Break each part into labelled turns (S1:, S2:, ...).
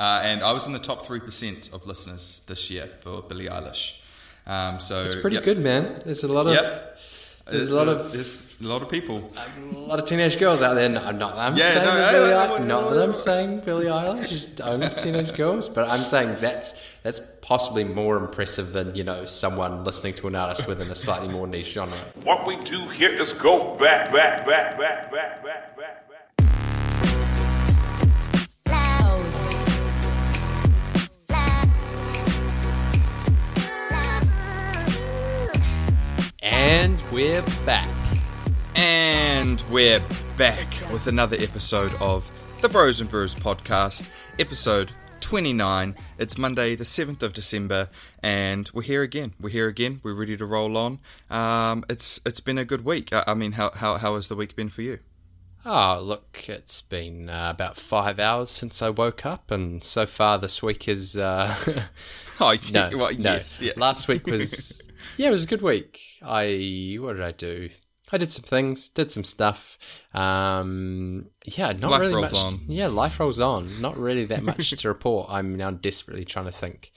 S1: uh, and I was in the top three percent of listeners this year for Billie Eilish. Um, so
S2: It's pretty
S1: yep.
S2: good, man. There's a lot of
S1: Yep.
S2: There's a lot of-
S1: there's a lot of people.
S2: a lot of teenage girls out there. No, not that I'm
S1: Yeah,
S2: saying
S1: no,
S2: that
S1: I-
S2: Billie
S1: I-
S2: Eilish, not that I'm saying Billie Eilish is only for teenage girls, but I'm saying that's that's possibly more impressive than you know someone listening to an artist within a slightly more niche genre.
S3: What we do here is go back, back, back, back, back, back, back, back.
S2: And we're back.
S1: And we're back with another episode of the Bros and Brews podcast, episode 29. It's Monday, the 7th of December, and we're here again. We're here again. We're ready to roll on. Um, it's it's been a good week. I, I mean, how, how how has the week been for you?
S2: Oh, look, it's been uh, about five hours since I woke up, and so far this week is. Uh,
S1: Oh,
S2: no,
S1: well,
S2: no.
S1: yes, yeah.
S2: Last week was. yeah, it was a good week. I. What did I do? I did some things, did some stuff. Um, yeah, not
S1: Life
S2: really
S1: rolls
S2: much.
S1: on.
S2: Yeah, life rolls on. Not really that much to report. I'm now desperately trying to think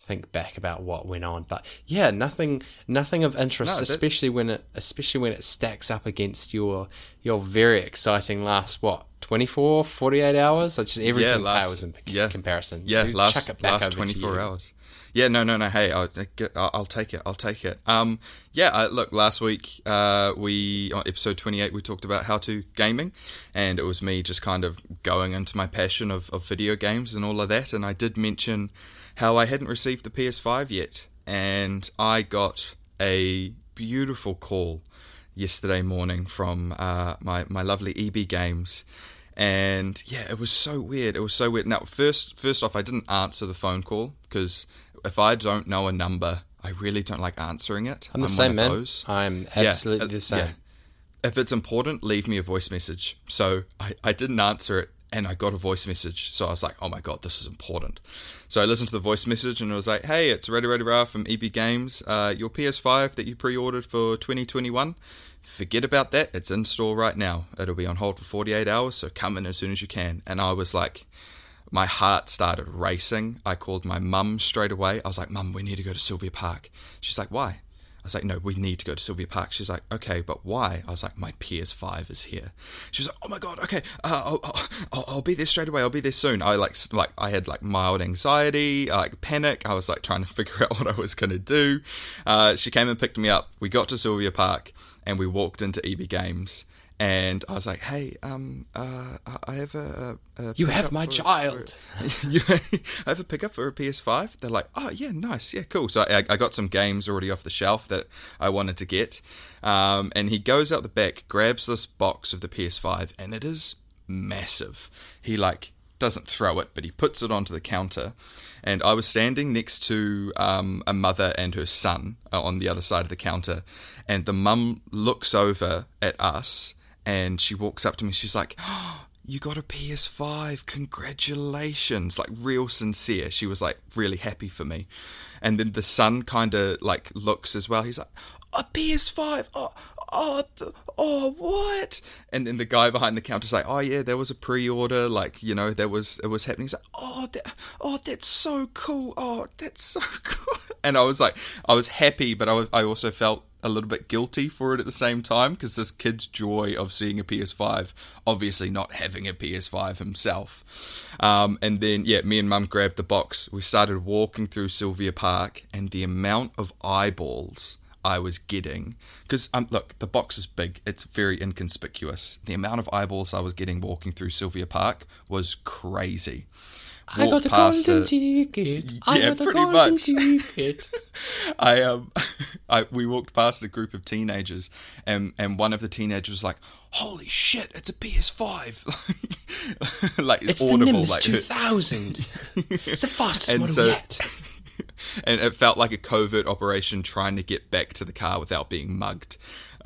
S2: think back about what went on but yeah nothing nothing of interest
S1: No,
S2: especially when it especially when it stacks up against your your very exciting last what 24 48 hours it's just everything
S1: last-
S2: pales in
S1: yeah.
S2: comparison
S1: Yeah,
S2: You
S1: last
S2: chuck it back
S1: last twenty four hours. Yeah, no, no, no. Hey, I'll, I'll take it. I'll take it. Um, yeah. Uh, look, last week, uh, we on episode twenty eight, we talked about how to gaming, and it was me just kind of going into my passion of, of video games and all of that. And I did mention how I hadn't received the PS Five yet, and I got a beautiful call yesterday morning from uh, my my lovely EB Games, and yeah, it was so weird. It was so weird. Now, first first off, I didn't answer the phone call because if I don't know a number, I really don't like answering it.
S2: I'm the
S1: one
S2: same man
S1: those.
S2: I'm absolutely
S1: uh,
S2: the same
S1: yeah. If it's important, leave me a voice message. So I, I didn't answer it and I got a voice message. So I was like, oh my God, this is important. So I listened to the voice message and it was like, hey, it's Ready Ready Rah from EB Games. Uh, your PS5 that you pre ordered for 2021, forget about that. It's in store right now. It'll be on hold for 48 hours. So come in as soon as you can. And I was like, my heart started racing. I called my mum straight away. I was like, Mum, we need to go to Sylvia Park. She's like, Why? I was like, No, we need to go to Sylvia Park. She's like, Okay, but why? I was like, My PS5 is here. She was like, Oh my god, okay, uh, I'll, I'll, I'll, be there straight away. I'll be there soon. I like, like, I had like mild anxiety, like panic. I was like trying to figure out what I was gonna do. Uh, she came and picked me up. We got to Sylvia Park and we walked into EB Games. And I was like, "Hey, um, uh, I have a, a,
S2: you have my child
S1: I have a pickup for a PS5. They're like, oh yeah, nice, yeah, cool. So I, I got some games already off the shelf that I wanted to get. Um, and he goes out the back, grabs this box of the PS5, and it is massive. He like doesn't throw it, but he puts it onto the counter. And I was standing next to um, a mother and her son uh, on the other side of the counter, and the mum looks over at us, and she walks up to me. She's like. you got a PS5, congratulations. Like, real sincere. She was like really happy for me. And then the son kind of like looks as well. He's like, a PS5, oh, oh, oh, what? And then the guy behind the counter's like, oh yeah, there was a pre-order. Like, you know, there was, it was happening. He's like, oh, that, oh, that's so cool. Oh, that's so cool. And I was like, I was happy, but I, was, I also felt a little bit guilty for it at the same time because this kid's joy of seeing a PS5, obviously not having a PS5 himself. Um, and then, yeah, me and mum grabbed the box. We started walking through Sylvia Park, and the amount of eyeballs I was getting because um, look, the box is big, it's very inconspicuous. The amount of eyeballs I was getting walking through Sylvia Park was crazy.
S2: I got the
S1: past
S2: golden
S1: it-
S2: ticket. I
S1: Yeah,
S2: got the
S1: pretty
S2: golden
S1: much.
S2: ticket.
S1: I um, I we walked past a group of teenagers, and and one of the teenagers was like, "Holy shit, it's a PS5!" like
S2: It's the
S1: audible,
S2: Nimbus
S1: like,
S2: 2000. it's the fastest
S1: And
S2: model
S1: so-
S2: yet.
S1: and it felt like a covert operation trying to get back to the car without being mugged.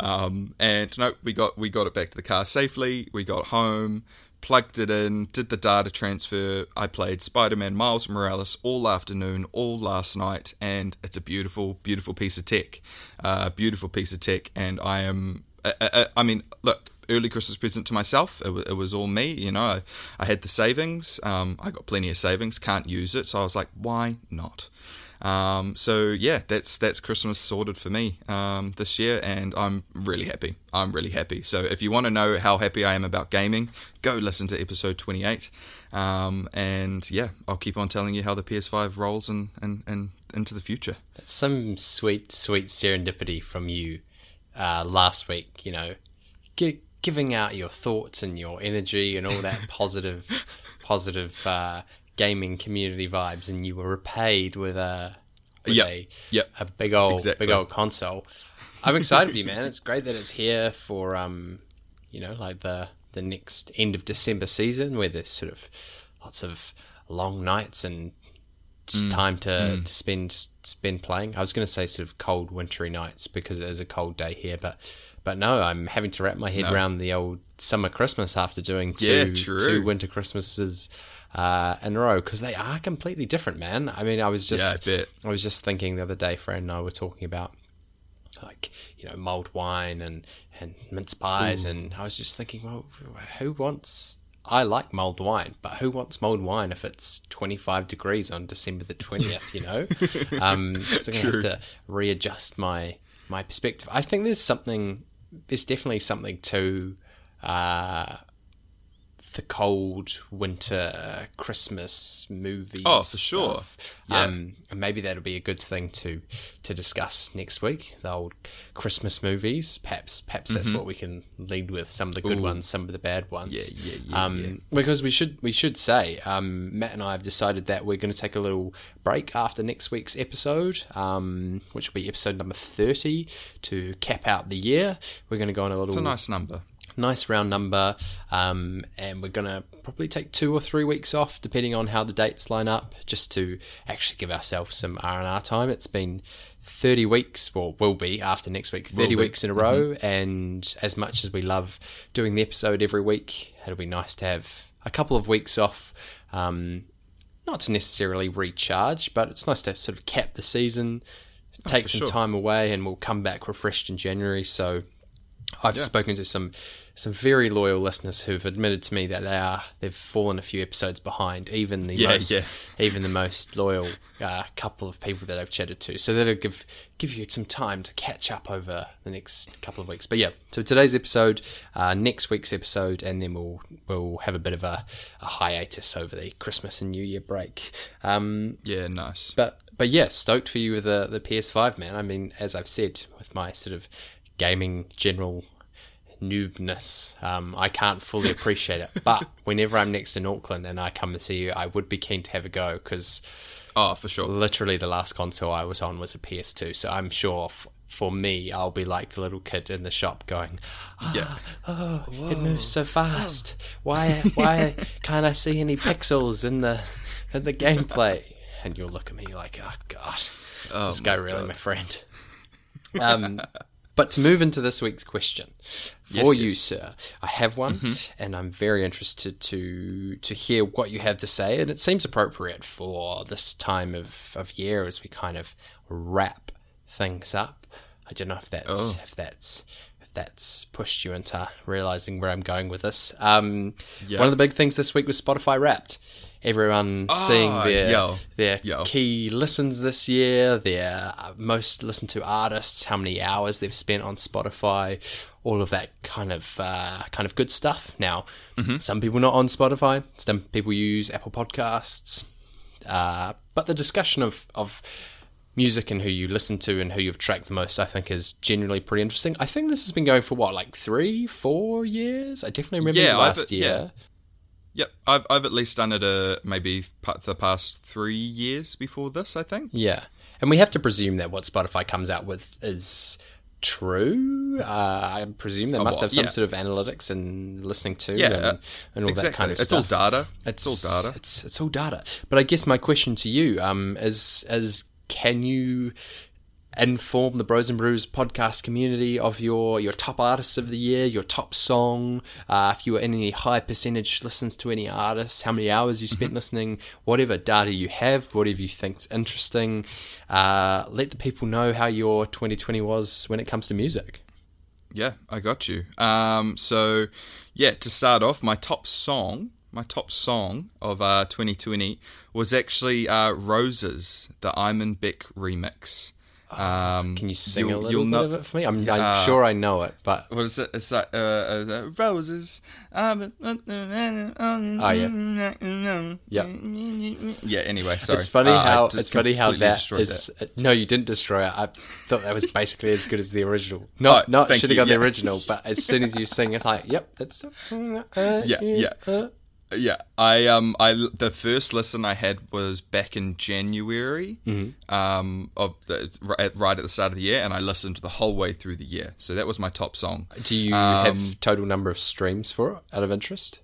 S1: Um, and no, we got we got it back to the car safely. We got home, plugged it in, did the data transfer. I played Spider-Man Miles Morales all afternoon, all last night, and it's a beautiful, beautiful piece of tech. Uh, beautiful piece of tech, and I am. I, I, I mean, look, early Christmas present to myself. It, wa- it was all me, you know. I, I had the savings. Um, I got plenty of savings. Can't use it, so I was like, why not? Um, so yeah, that's that's Christmas sorted for me um, this year, and I'm really happy. I'm really happy. So if you want to know how happy I am about gaming, go listen to episode 28. Um, and yeah, I'll keep on telling you how the PS5 rolls and and, and into the future.
S2: That's some sweet, sweet serendipity from you uh, last week. You know, gi- giving out your thoughts and your energy and all that positive, positive uh, gaming community vibes, and you were repaid with a with
S1: Yep,
S2: a,
S1: yep,
S2: a big old
S1: exactly.
S2: big old console. I'm excited for you, man. It's great that it's here for um, you know, like the the next end of December season where there's sort of lots of long nights and it's
S1: Mm,
S2: time to, to spend spend playing. I was going to say sort of cold wintry nights because it is a cold day here, but but no, I'm having to wrap my head around the old summer Christmas after doing two
S1: true.
S2: two winter Christmases uh, in a row because they are completely different, man. I mean, I was just
S1: Yeah, I.
S2: I was just thinking the other day, Fran and I were talking about like you know mulled wine and and mince pies, and I was just thinking, well, who wants? I like mulled wine, but who wants mulled wine if it's 25 degrees on December the 20th? You know, um, so I'm gonna have to readjust my my perspective. I think there's something, there's definitely something to uh, the cold winter Christmas movies.
S1: Oh, for sure. Yeah.
S2: Um, and maybe that'll be a good thing to to discuss next week. The old Christmas movies. Perhaps perhaps that's what we can lead with. Some of the good
S1: Mm-hmm. Ooh.
S2: ones, some of the bad ones.
S1: Yeah, yeah, yeah,
S2: Um,
S1: yeah.
S2: Because we should we should say um, Matt and I have decided that we're going to take a little break after next week's episode, um, which will be episode number thirty to cap out the year. We're going to go on a little
S1: It's a nice number.
S2: Nice round number, um, and we're gonna probably take two or three weeks off, depending on how the dates line up, just to actually give ourselves some R and R time. It's been thirty weeks, or will be after next week, thirty.
S1: Mm-hmm.
S2: weeks in a row, and as much as we love doing the episode every week, it'll be nice to have a couple of weeks off. Um, not to necessarily recharge, but it's nice to sort of cap the season, take
S1: Oh,
S2: some
S1: sure.
S2: time away, and we'll come back refreshed in January. So I've spoken to some some very loyal listeners who've admitted to me that they are they've fallen a few episodes behind, even the
S1: Yeah,
S2: most
S1: yeah.
S2: even the most loyal uh, couple of people that I've chatted to. So that'll give give you some time to catch up over the next couple of weeks. But yeah, so today's episode, uh, next week's episode, and then we'll we'll have a bit of a, a hiatus over the Christmas and New Year break. Um,
S1: Yeah, nice.
S2: but but yeah, stoked for you with the the PS5, man. I mean, as I've said, with my sort of gaming general noobness, um, I can't fully appreciate it. But whenever I'm next in Auckland and I come to see you, I would be keen to have a go because
S1: Oh, for sure.
S2: literally the last console I was on was a PS2. So I'm sure f- for me, I'll be like the little kid in the shop going,
S1: Yeah.
S2: "Oh, it moves so fast. Why why can't I see any pixels in the in the gameplay?" And you'll look at me like, "Oh God, is this guy really
S1: God.
S2: my friend?" Um, but to move into this week's question for
S1: Yes,
S2: you,
S1: yes.
S2: sir, I have one, and I'm very interested to to hear what you have to say. And it seems appropriate for this time of, of year as we kind of wrap things up. I don't know if that's
S1: Oh.
S2: if that's if that's pushed you into realizing where I'm going with this. Um,
S1: Yeah.
S2: One of the big things this week was Spotify Wrapped. Everyone seeing
S1: Ah,
S2: their
S1: yo.
S2: their
S1: Yo.
S2: key listens this year, their uh, most listened to artists, how many hours they've spent on Spotify, all of that kind of uh, kind of good stuff. Now,
S1: Mm-hmm.
S2: some people not on Spotify, some people use Apple Podcasts, uh, but the discussion of of music and who you listen to and who you've tracked the most, I think, is generally pretty interesting. I think this has been going for what, like three, four years? I definitely remember
S1: Yeah,
S2: last
S1: yeah. Yep, I've I've at least done it uh, maybe the past three years before this. I think.
S2: Yeah. And we have to presume that what Spotify comes out with is true. Uh, I presume they must have some
S1: yeah.
S2: sort of analytics and listening to
S1: Yeah,
S2: and,
S1: uh,
S2: and all
S1: exactly.
S2: that kind of
S1: it's
S2: stuff.
S1: It's all data.
S2: It's,
S1: It's, all data.
S2: It's it's all data. But I guess my question to you um, is is can you inform the Bros and Brews podcast community of your your top artists of the year, your top song, uh, if you were in any high percentage listens to any artists, how many hours you spent listening, whatever data you have, whatever you think's interesting. Uh, let the people know how your 2020 was when it comes to music.
S1: Yeah, I got you. Um, so, yeah, to start off, my top song, my top song of uh, 2020 was actually uh, Roses, the Imanbek remix. Um,
S2: Can you sing a little bit
S1: not-
S2: of it for me? I'm, I'm sure I know it, but
S1: What is it? It's like uh, uh, roses. Oh
S2: yeah. Yeah.
S1: Yeah. Anyway, sorry.
S2: it's funny
S1: Uh,
S2: how it's funny how that is. uh, No, you didn't destroy it. I thought that was basically as good as the original. Not
S1: Oh,
S2: not shitting
S1: you,
S2: on
S1: yeah.
S2: the original, but as soon as you sing, it's like, yep, that's. Uh,
S1: Yeah, yeah. Yeah, I um I the first listen I had was back in January,
S2: Mm-hmm.
S1: um of the, right, right at the start of the year, and I listened the whole way through the year. So that was my top song.
S2: Do you
S1: Um,
S2: have total number of streams for it out of interest?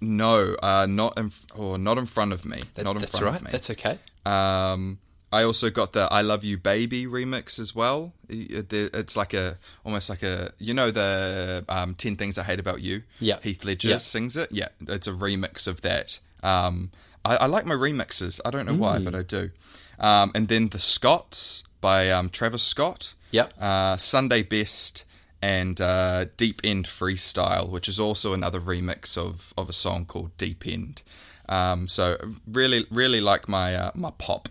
S1: No, uh, not in or not in front of me.
S2: That-
S1: not in
S2: that's
S1: front
S2: right.
S1: of me.
S2: That's okay.
S1: Um, I also got the "I Love You, Baby" remix as well. It- It's like a almost like a you know the um, Ten Things I Hate About You.
S2: Yeah.
S1: Heath Ledger
S2: Yeah.
S1: sings it. Yeah, it's a remix of that. Um, I, I like my remixes. I don't know why,
S2: Mm.
S1: but I do. Um, and then the Scotts by um, Travis Scott.
S2: Yep.
S1: Uh, Sunday Best and uh, Deep End Freestyle, which is also another remix of, of a song called Deep End. Um, so really, really like my uh, my pop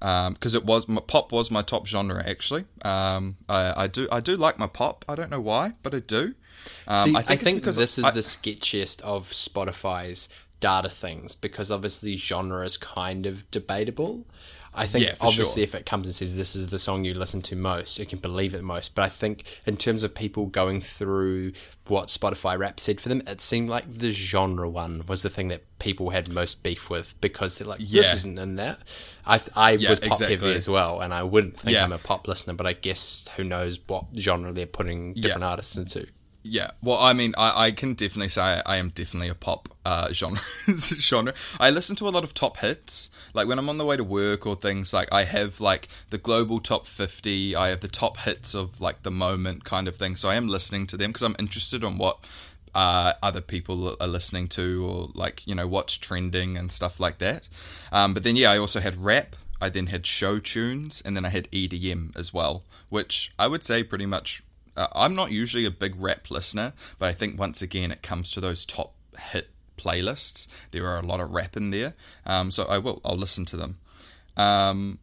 S1: because it was my pop was my top genre actually. Um, I, I do I do like my pop. I don't know why, but I do. Um,
S2: See, I think,
S1: because
S2: this is
S1: I-
S2: the sketchiest of Spotify's data things because obviously genre is kind of debatable. I think
S1: Yeah,
S2: obviously
S1: sure.
S2: if it comes and says this is the song you listen to most, you can believe it most. But I think in terms of people going through what Spotify Wrapped said for them, it seemed like the genre one was the thing that people had most beef with because they're like, this
S1: Yeah.
S2: isn't in that. I th- I
S1: Yeah,
S2: was pop heavy as well, and I wouldn't think. I'm a pop listener, but I guess who knows what genre they're putting different artists into.
S1: Yeah, well, I mean, I, I can definitely say I, am definitely a pop uh, genre. genre. I listen to a lot of top hits. Like when I'm on the way to work or things, like I have like the global top 50. I have the top hits of like the moment kind of thing. So I am listening to them because I'm interested in what uh, other people are listening to or like you know what's trending and stuff like that. Um, but then yeah, I also had rap. I then had show tunes, and then I had EDM as well, which I would say pretty much uh, I'm not usually a big rap listener, but I think once again it comes to those top hit playlists. There are a lot of rap in there, um, so I will. I'll listen to them. Um,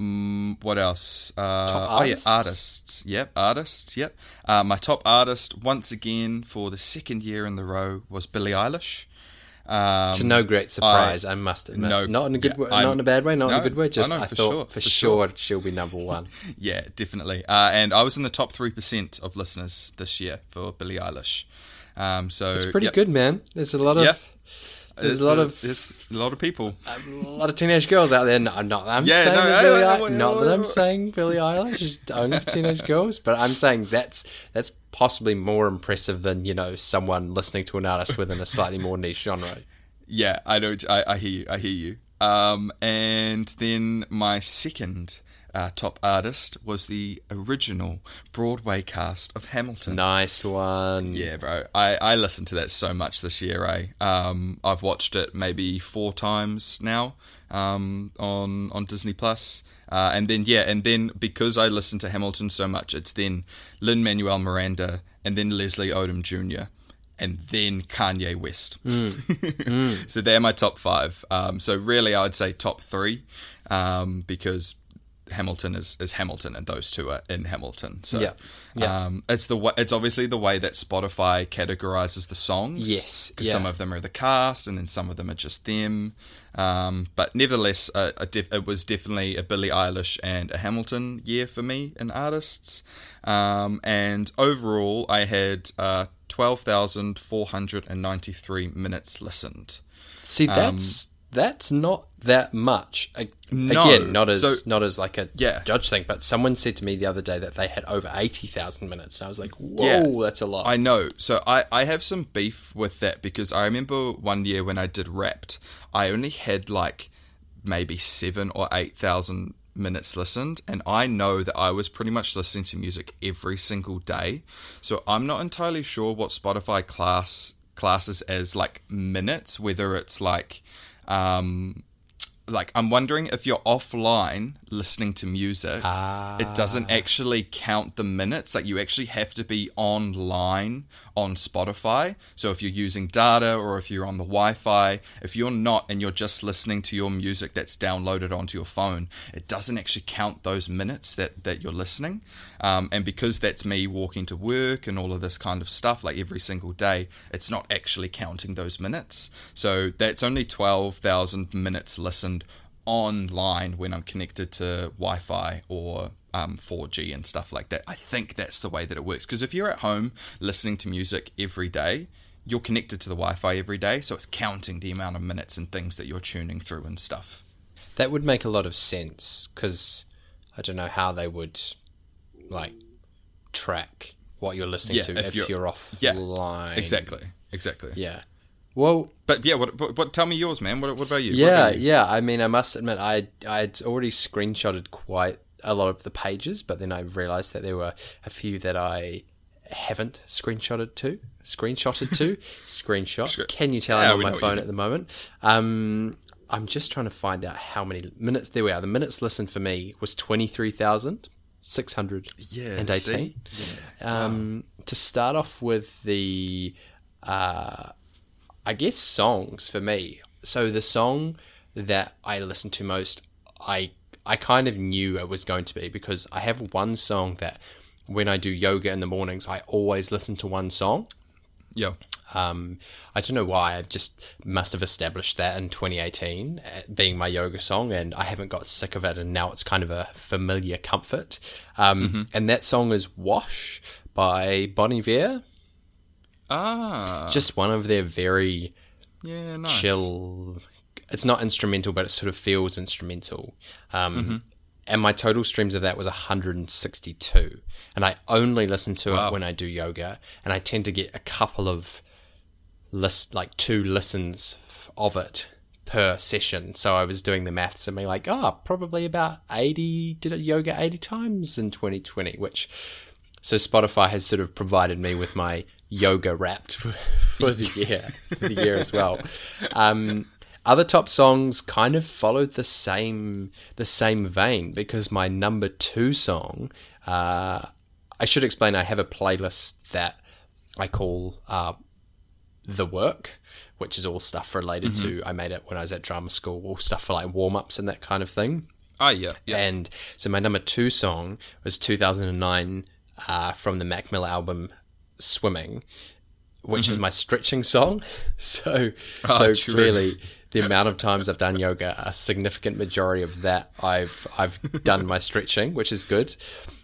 S1: mm, what else? Uh,
S2: Top
S1: Oh yeah,
S2: artists?
S1: artists. Yep, artists. Yep. Uh, my top artist once again for the second year in the row was Billie Eilish. Um,
S2: to no great surprise, I, must admit.
S1: no-
S2: not in a good
S1: yeah,
S2: way,
S1: I'm-
S2: not in a bad way, not in a good way. Just
S1: I know,
S2: I,
S1: for
S2: thought
S1: sure,
S2: for, sure, she'll be number one.
S1: Yeah, definitely. Uh, and I was in the top three percent of listeners this year for Billie Eilish. Um, so
S2: It's pretty
S1: yep.
S2: good, man. There's a lot of
S1: Yeah.
S2: there's a lot of
S1: there's a lot of people.
S2: a lot of teenage girls out there. No, not that I'm
S1: Yeah,
S2: saying
S1: no,
S2: that
S1: I-
S2: Billie
S1: I-
S2: Eilish-
S1: I-
S2: not that I'm saying Billie Eilish is only for teenage girls, but I'm saying that's that's possibly more impressive than you know someone listening to an artist within a slightly more niche genre.
S1: Yeah, I know. I, I hear you. I hear you. Um, and then my second uh, top artist was the original Broadway cast of Hamilton.
S2: Nice one.
S1: Yeah, bro. I, I listened to that so much this year, eh? Um, I've watched it maybe four times now um, on on Disney Plus. Uh, and then yeah, and then because I listened to Hamilton so much, it's then Lin Manuel Miranda and then Leslie Odom Jr. and then Kanye West. so they're my top five. Um, so really, I would say top three um, because Hamilton is, is Hamilton, and those two are in Hamilton. So
S2: Yeah. Yeah.
S1: Um, it's the it's obviously the way that Spotify categorizes the songs.
S2: Yes,
S1: because
S2: yeah.
S1: some of them are the cast, and then some of them are just them. Um, but nevertheless, uh, a def- it was definitely a Billie Eilish and a Hamilton year for me in artists. Um, and overall, I had uh, twelve thousand four hundred and ninety three minutes listened.
S2: See, that's that's not that much.
S1: No,
S2: Again, not as
S1: so-
S2: not as like a
S1: Yeah.
S2: judge thing, but someone said to me the other day that they had over eighty thousand minutes, and I was like, "Whoa,
S1: Yeah.
S2: that's a lot."
S1: I know. So I, I have some beef with that because I remember one year when I did Wrapped, I only had like maybe seven or eight thousand minutes listened, and I know that I was pretty much listening to music every single day. So I'm not entirely sure what Spotify class classes as like minutes, whether it's like um like I'm wondering if you're offline listening to music, it doesn't actually count the minutes. Like you actually have to be online on Spotify. So if you're using data or if you're on the Wi-Fi, if you're not and you're just listening to your music that's downloaded onto your phone, it doesn't actually count those minutes that that you're listening. Um, and because that's me walking to work and all of this kind of stuff, like every single day, it's not actually counting those minutes. So that's only twelve thousand minutes listened online when I'm connected to Wi-Fi or um, 4G and stuff like that. I think that's the way that it works. Because if you're at home listening to music every day, you're connected to the Wi-Fi every day, so it's counting the amount of minutes and things that you're tuning through and stuff.
S2: That would make a lot of sense because I don't know how they would like track what you're listening
S1: Yeah,
S2: to
S1: if
S2: if,
S1: you're-
S2: you're,
S1: yeah,
S2: offline.
S1: Exactly, exactly.
S2: Yeah. Well,
S1: But yeah, what, what, what? Tell me yours, man. What, what about you?
S2: Yeah,
S1: about you?
S2: yeah. I mean, I must admit, I I'd already screenshotted quite a lot of the pages, but then I realised that there were a few that I haven't screenshotted to. Screenshotted to. Screenshot. Can you tell
S1: Yeah,
S2: I'm on my
S1: know what you
S2: phone at the moment? Um, I'm just trying to find out how many minutes there we are. The minutes listened for me was twenty three thousand six hundred
S1: Yeah,
S2: and eighteen.
S1: see?
S2: Um, To start off with the, uh, I guess songs for me. So the song that I listen to most, I I kind of knew it was going to be because I have one song that when I do yoga in the mornings, I always listen to one song.
S1: Yeah.
S2: Um, I don't know why. I just must have established that in 2018, uh, being my yoga song, and I haven't got sick of it, and now it's kind of a familiar comfort. Um, And that song is "Wash" by Bon Iver.
S1: Ah.
S2: Just one of their very
S1: yeah. Nice.
S2: chill. It's not instrumental, but it sort of feels instrumental. Um, And my total streams of that was 162, and I only listen to
S1: Wow.
S2: it when I do yoga, and I tend to get a couple of list like two listens of it per session. So I was doing the maths and being like, oh, probably about 80, did yoga 80 times in 2020, which so Spotify has sort of provided me with my yoga wrapped for, for the year, for the year as well. Um, other top songs kind of followed the same the same vein because my number two song, uh, I should explain. I have a playlist that I call uh, the work, which is all stuff related to. I made it when I was at drama school, all stuff for like warm ups and that kind of thing.
S1: Ah, yeah. Yeah.
S2: And so my number two song was 2009 uh, from the Mac Miller album Swimming, which is my stretching song. So,
S1: Mm-hmm. Ah,
S2: so
S1: true.
S2: clearly, the amount of times I've done yoga, a significant majority of that I've I've done my stretching, which is good.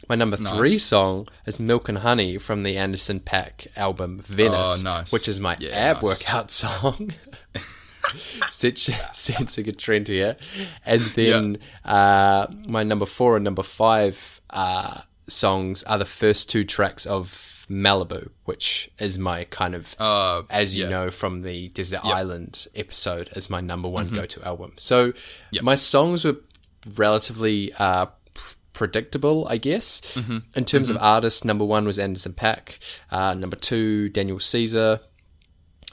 S2: My number three song is Milk and Honey from the Anderson Paak album Venice,
S1: Oh, nice.
S2: which is my
S1: Yeah,
S2: ab
S1: nice.
S2: workout song. Sensing a trend here. And then uh, my number four and number five uh, songs are the first two tracks of Malibu, which is my kind of,
S1: Uh,
S2: as you
S1: yeah.
S2: know from the Desert Island episode, is my number one go to album. So my songs were relatively uh, predictable, I guess. In terms of artists, number one was Anderson Paak, uh, number two, Daniel Caesar,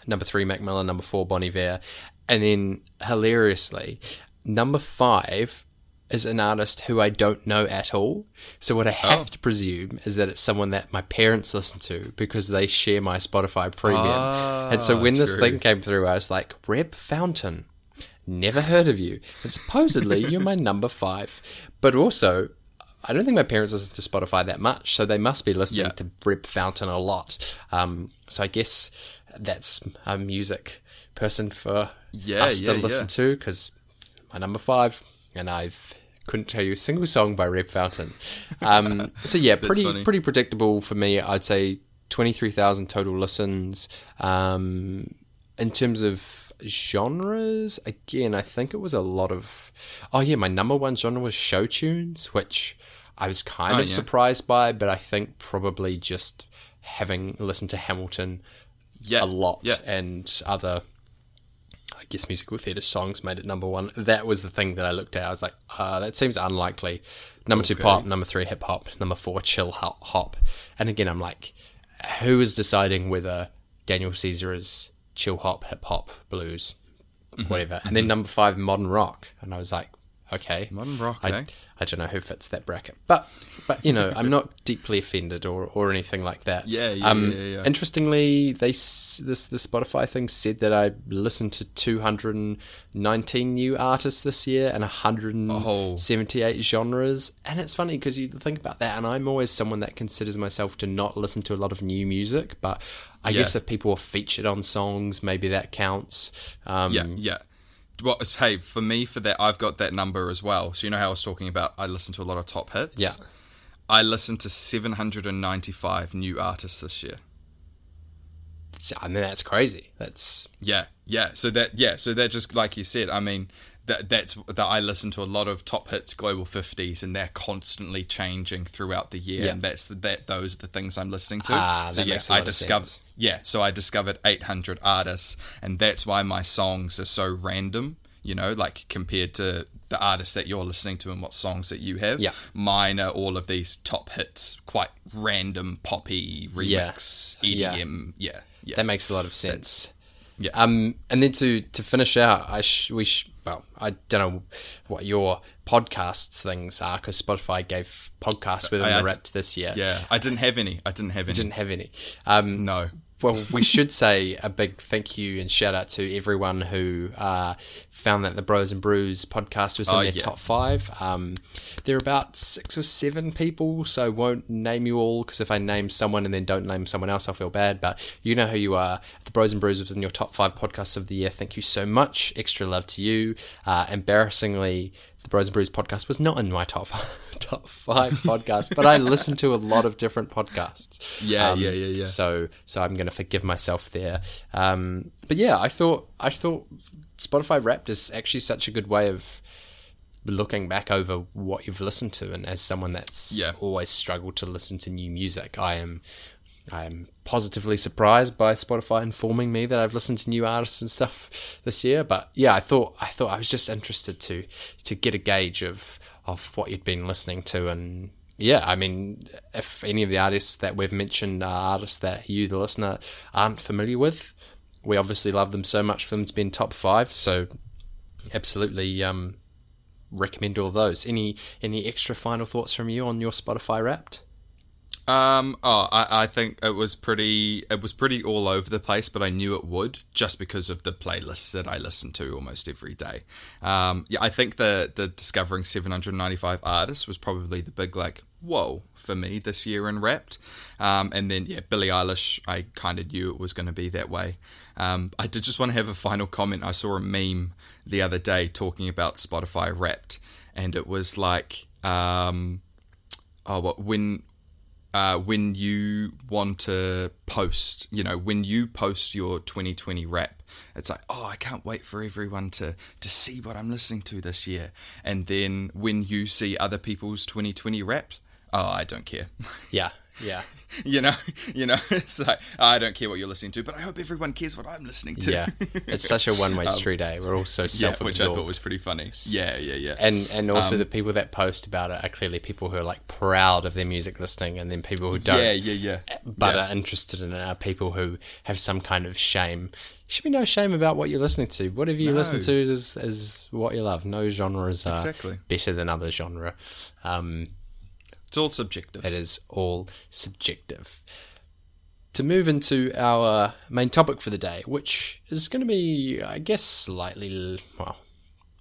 S2: number three Mac Miller, number four Bon Iver, and then hilariously, number five is an artist who I don't know at all. So what I have to presume is that it's someone that my parents listen to because they share my Spotify premium. and so when this thing came through, I was like, Reb Fountain. Never heard of you. And supposedly you're my number five. But also, I don't think my parents listen to Spotify that much, so they must be listening
S1: Yeah.
S2: to Reb Fountain a lot. Um, so I guess that's a music person for
S1: Yeah,
S2: us to listen
S1: yeah.
S2: to because my number five, and I've couldn't tell you a single song by Reb Fountain. Um, so yeah, pretty
S1: funny.
S2: pretty predictable for me. I'd say twenty three thousand total listens. Um, in terms of genres, again, I think it was a lot of. Oh yeah, my number one genre was show tunes, which I was kind
S1: Oh,
S2: of
S1: yeah.
S2: surprised by, but I think probably just having listened to Hamilton
S1: Yeah.
S2: a lot
S1: Yeah.
S2: and other I guess musical theatre songs made it number one. That was the thing that I looked at. I was like, uh, that seems unlikely. Number two, pop. Number three, hip hop. Number four, chill hop. hop. And again, I'm like, who is deciding whether Daniel Caesar is chill hop, hip hop, blues? whatever. And then number five, modern rock, and I was like, okay,
S1: Modern rock,
S2: I,
S1: eh?
S2: I don't know who fits that bracket, but but you know, I'm not deeply offended or, or anything like that.
S1: Yeah, yeah,
S2: um,
S1: yeah, yeah.
S2: Interestingly, they this the Spotify thing said that I listened to 219 new artists this year and 178 genres, and it's funny because you think about that, and I'm always someone that considers myself to not listen to a lot of new music, but I
S1: Yeah.
S2: guess if people are featured on songs, maybe that counts. Um,
S1: Yeah, yeah. Well, hey, for me, for that, I've got that number as well. So you know how I was talking about I listen to a lot of top hits.
S2: Yeah.
S1: I listened to 795 new artists this year.
S2: I mean that's crazy. That's
S1: Yeah, yeah. So that, yeah. So that just like you said. I mean, that that's that. I listen to a lot of top hits, global fifties, and they're constantly changing throughout the year.
S2: Yeah.
S1: And that's the, that. Those are the things I'm listening to.
S2: Ah,
S1: so
S2: that
S1: yeah,
S2: makes a lot
S1: I discovered. Yeah, so I discovered 800 artists, and that's why my songs are so random. You know, like compared to the artists that you're listening to and what songs that you have.
S2: Yeah.
S1: mine are all of these top hits, quite random poppy remix
S2: Yeah.
S1: EDM. Yeah, yeah.
S2: That makes a lot of sense.
S1: Yeah.
S2: Um, and then to to finish out, I sh- we sh- well, I don't know what your podcasts things are because Spotify gave podcasts within
S1: I-
S2: the
S1: I-
S2: Wrapped this year.
S1: Yeah, I didn't have any. I didn't have any.
S2: Didn't have any. Um,
S1: no.
S2: Well, we should say a big thank you and shout out to everyone who uh, found that the Bros and Brews podcast was in
S1: Oh,
S2: their
S1: yeah.
S2: top five. Um, there are about six or seven people, so I won't name you all because if I name someone and then don't name someone else, I'll feel bad. But you know who you are. If the Bros and Brews was in your top five podcasts of the year, thank you so much. Extra love to you. Uh, embarrassingly, the Bros and Brews podcast was not in my top top five podcasts, but I listen to a lot of different podcasts.
S1: Yeah, yeah, yeah, yeah.
S2: So so I'm going to forgive myself there. Um, but yeah, I thought I thought Spotify Wrapped is actually such a good way of looking back over what you've listened to, and as someone that's
S1: Yeah.
S2: always struggled to listen to new music, I am. I am positively surprised by Spotify informing me that I've listened to new artists and stuff this year. But yeah, I thought I thought I was just interested to to get a gauge of of what you'd been listening to, and yeah, I mean, if any of the artists that we've mentioned are artists that you, the listener, aren't familiar with, we obviously love them so much for them to be in top five. So absolutely um, recommend all those. Any any extra final thoughts from you on your Spotify Wrapped?
S1: Um. Oh, I, I think it was pretty. It was pretty all over the place, but I knew it would just because of the playlists that I listen to almost every day. Um. Yeah, I think the the discovering 795 artists was probably the big like whoa for me this year in Wrapped. Um. And then yeah, Billie Eilish. I kind of knew it was going to be that way. Um. I did just want to have a final comment. I saw a meme the other day talking about Spotify Wrapped, and it was like um. Oh, what when uh, when you want to post, you know, when you post your 2020 rap, it's like, oh, I can't wait for everyone to to see what I'm listening to this year. And then when you see other people's 2020 raps, oh, I don't care.
S2: Yeah, yeah,
S1: you know, you know, it's like I don't care what you're listening to, but I hope everyone cares what I'm listening to.
S2: yeah. It's such a one way street. Eh? We're all so
S1: yeah,
S2: self
S1: which I thought was pretty funny. Yeah, yeah, yeah.
S2: and and also
S1: Um,
S2: the people that post about it are clearly people who are like proud of their music listening, and then people who don't.
S1: yeah, yeah, yeah.
S2: but
S1: yeah.
S2: are interested in it are people who have some kind of shame. Should be no shame about what you're listening to. Whatever you
S1: No.
S2: listen to is is what you love. No genres are
S1: Exactly.
S2: better than other genre. Um,
S1: it's all subjective.
S2: it is all subjective. To move into our main topic for the day, which is going to be, I guess, slightly well,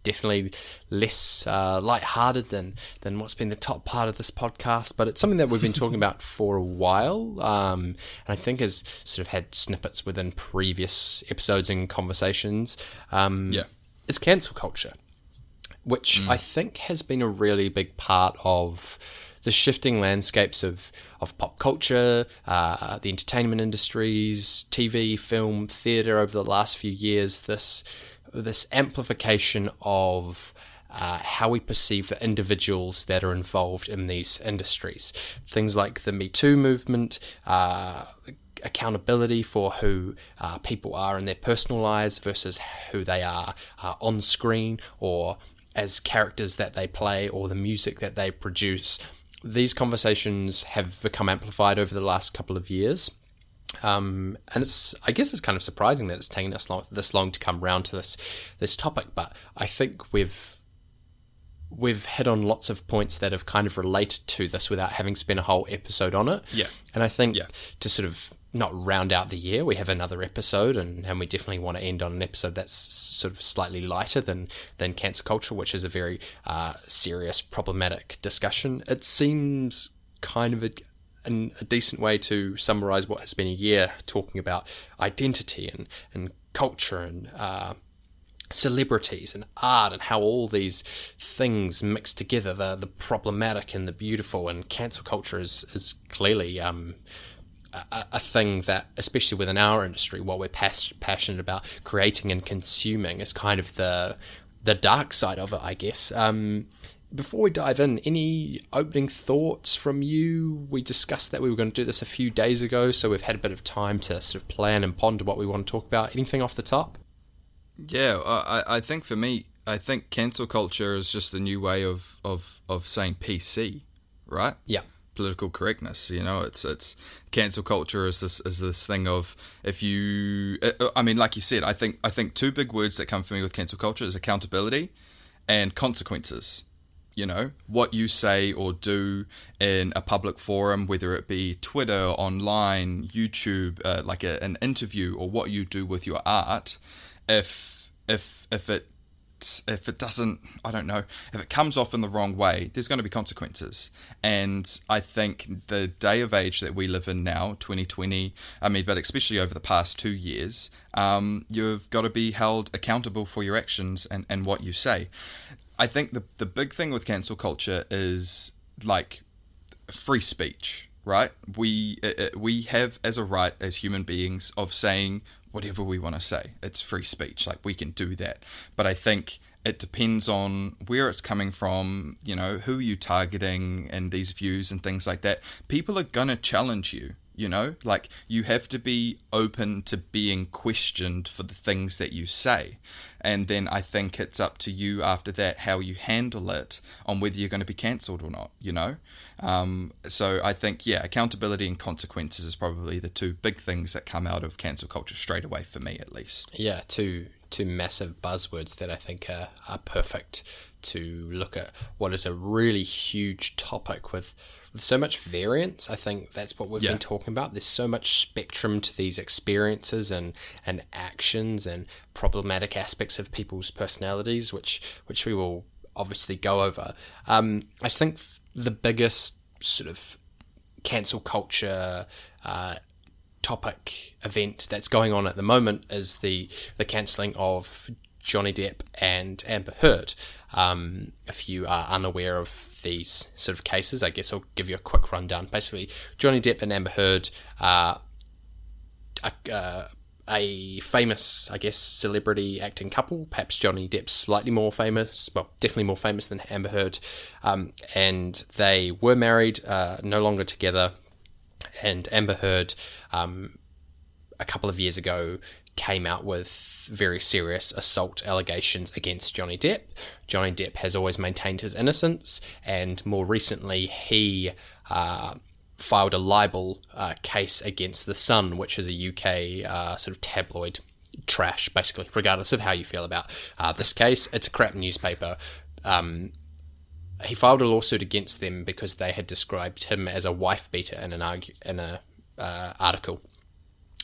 S2: definitely less uh, light-hearted than than what's been the top part of this podcast, but it's something that we've been talking about for a while, um, and I think has sort of had snippets within previous episodes and conversations. Um,
S1: Yeah.
S2: it's cancel culture which I think has been a really big part of the shifting landscapes of, of pop culture, uh, the entertainment industries, TV, film, theatre over the last few years. This this amplification of uh, how we perceive the individuals that are involved in these industries. Things like the Me Too movement, uh, accountability for who uh, people are in their personal lives versus who they are uh, on screen or as characters that they play or the music that they produce. These conversations have become amplified over the last couple of years. Um, and it's, I guess, it's kind of surprising that it's taken us long, this long to come round to this this topic. But I think we've we've hit on lots of points that have kind of related to this without having spent a whole episode on it.
S1: Yeah.
S2: And I think
S1: Yeah.
S2: to sort of not round out the year, we have another episode, and, and we definitely want to end on an episode that's sort of slightly lighter than than cancel culture, which is a very uh, serious, problematic discussion. It seems kind of a, a decent way to summarize what has been a year talking about identity and and culture and. Uh, celebrities and art and how all these things mix together the the problematic and the beautiful and cancel culture is is clearly um a, a thing that especially within our industry what we're pas- passionate about creating and consuming is kind of the the dark side of it I guess um before we dive in, any opening thoughts from you? We discussed that we were going to do this a few days ago, so we've had a bit of time to sort of plan and ponder what we want to talk about. Anything off the top?
S1: Yeah, I, I think for me, I think cancel culture is just a new way of, of, of saying PC, right?
S2: Yeah.
S1: Political correctness, you know, it's it's cancel culture is this is this thing of if you, I mean, like you said, I think I think two big words that come for me with cancel culture is accountability and consequences. You know what you say or do in a public forum, whether it be Twitter, online, YouTube, uh, like a, an interview, or what you do with your art. If if if it if it doesn't, I don't know, if it comes off in the wrong way, there's going to be consequences. And I think the day of age that we live in now, 2020, I mean, but especially over the past two years, um, you've got to be held accountable for your actions and, and what you say. I think the the big thing with cancel culture is like free speech, right? We uh, uh, we have as a right as human beings of saying whatever we want to say. It's free speech, like we can do that. But I think it depends on where it's coming from, you know, who you're targeting and these views and things like that. People are gonna challenge you. You know, like you have to be open to being questioned for the things that you say. And then I think it's up to you after that how you handle it on whether you're going to be cancelled or not, you know? Um, so I think, yeah, accountability and consequences is probably the two big things that come out of cancel culture straight away for me, at least.
S2: Yeah, two two massive buzzwords that I think are, are perfect to look at what is a really huge topic with with so much variance. I think that's what we've
S1: Yeah.
S2: been talking about. There's so much spectrum to these experiences and, and actions and problematic aspects of people's personalities, which which we will obviously go over. Um, I think the biggest sort of cancel culture uh, topic event that's going on at the moment is the the cancelling of Johnny Depp and Amber Heard. Um, if you are unaware of these sort of cases, I guess I'll give you a quick rundown. Basically, Johnny Depp and Amber Heard are a, uh, a famous, I guess, celebrity acting couple. Perhaps Johnny Depp's slightly more famous, well, definitely more famous than Amber Heard. Um, and they were married, uh, no longer together. And Amber Heard, um, a couple of years ago, came out with very serious assault allegations against Johnny Depp. Johnny Depp has always maintained his innocence, and more recently, he uh, filed a libel uh, case against The Sun, which is a UK uh, sort of tabloid trash, basically, regardless of how you feel about uh, this case. It's a crap newspaper. Um, he filed a lawsuit against them because they had described him as a wife beater in an argu- in a uh, article.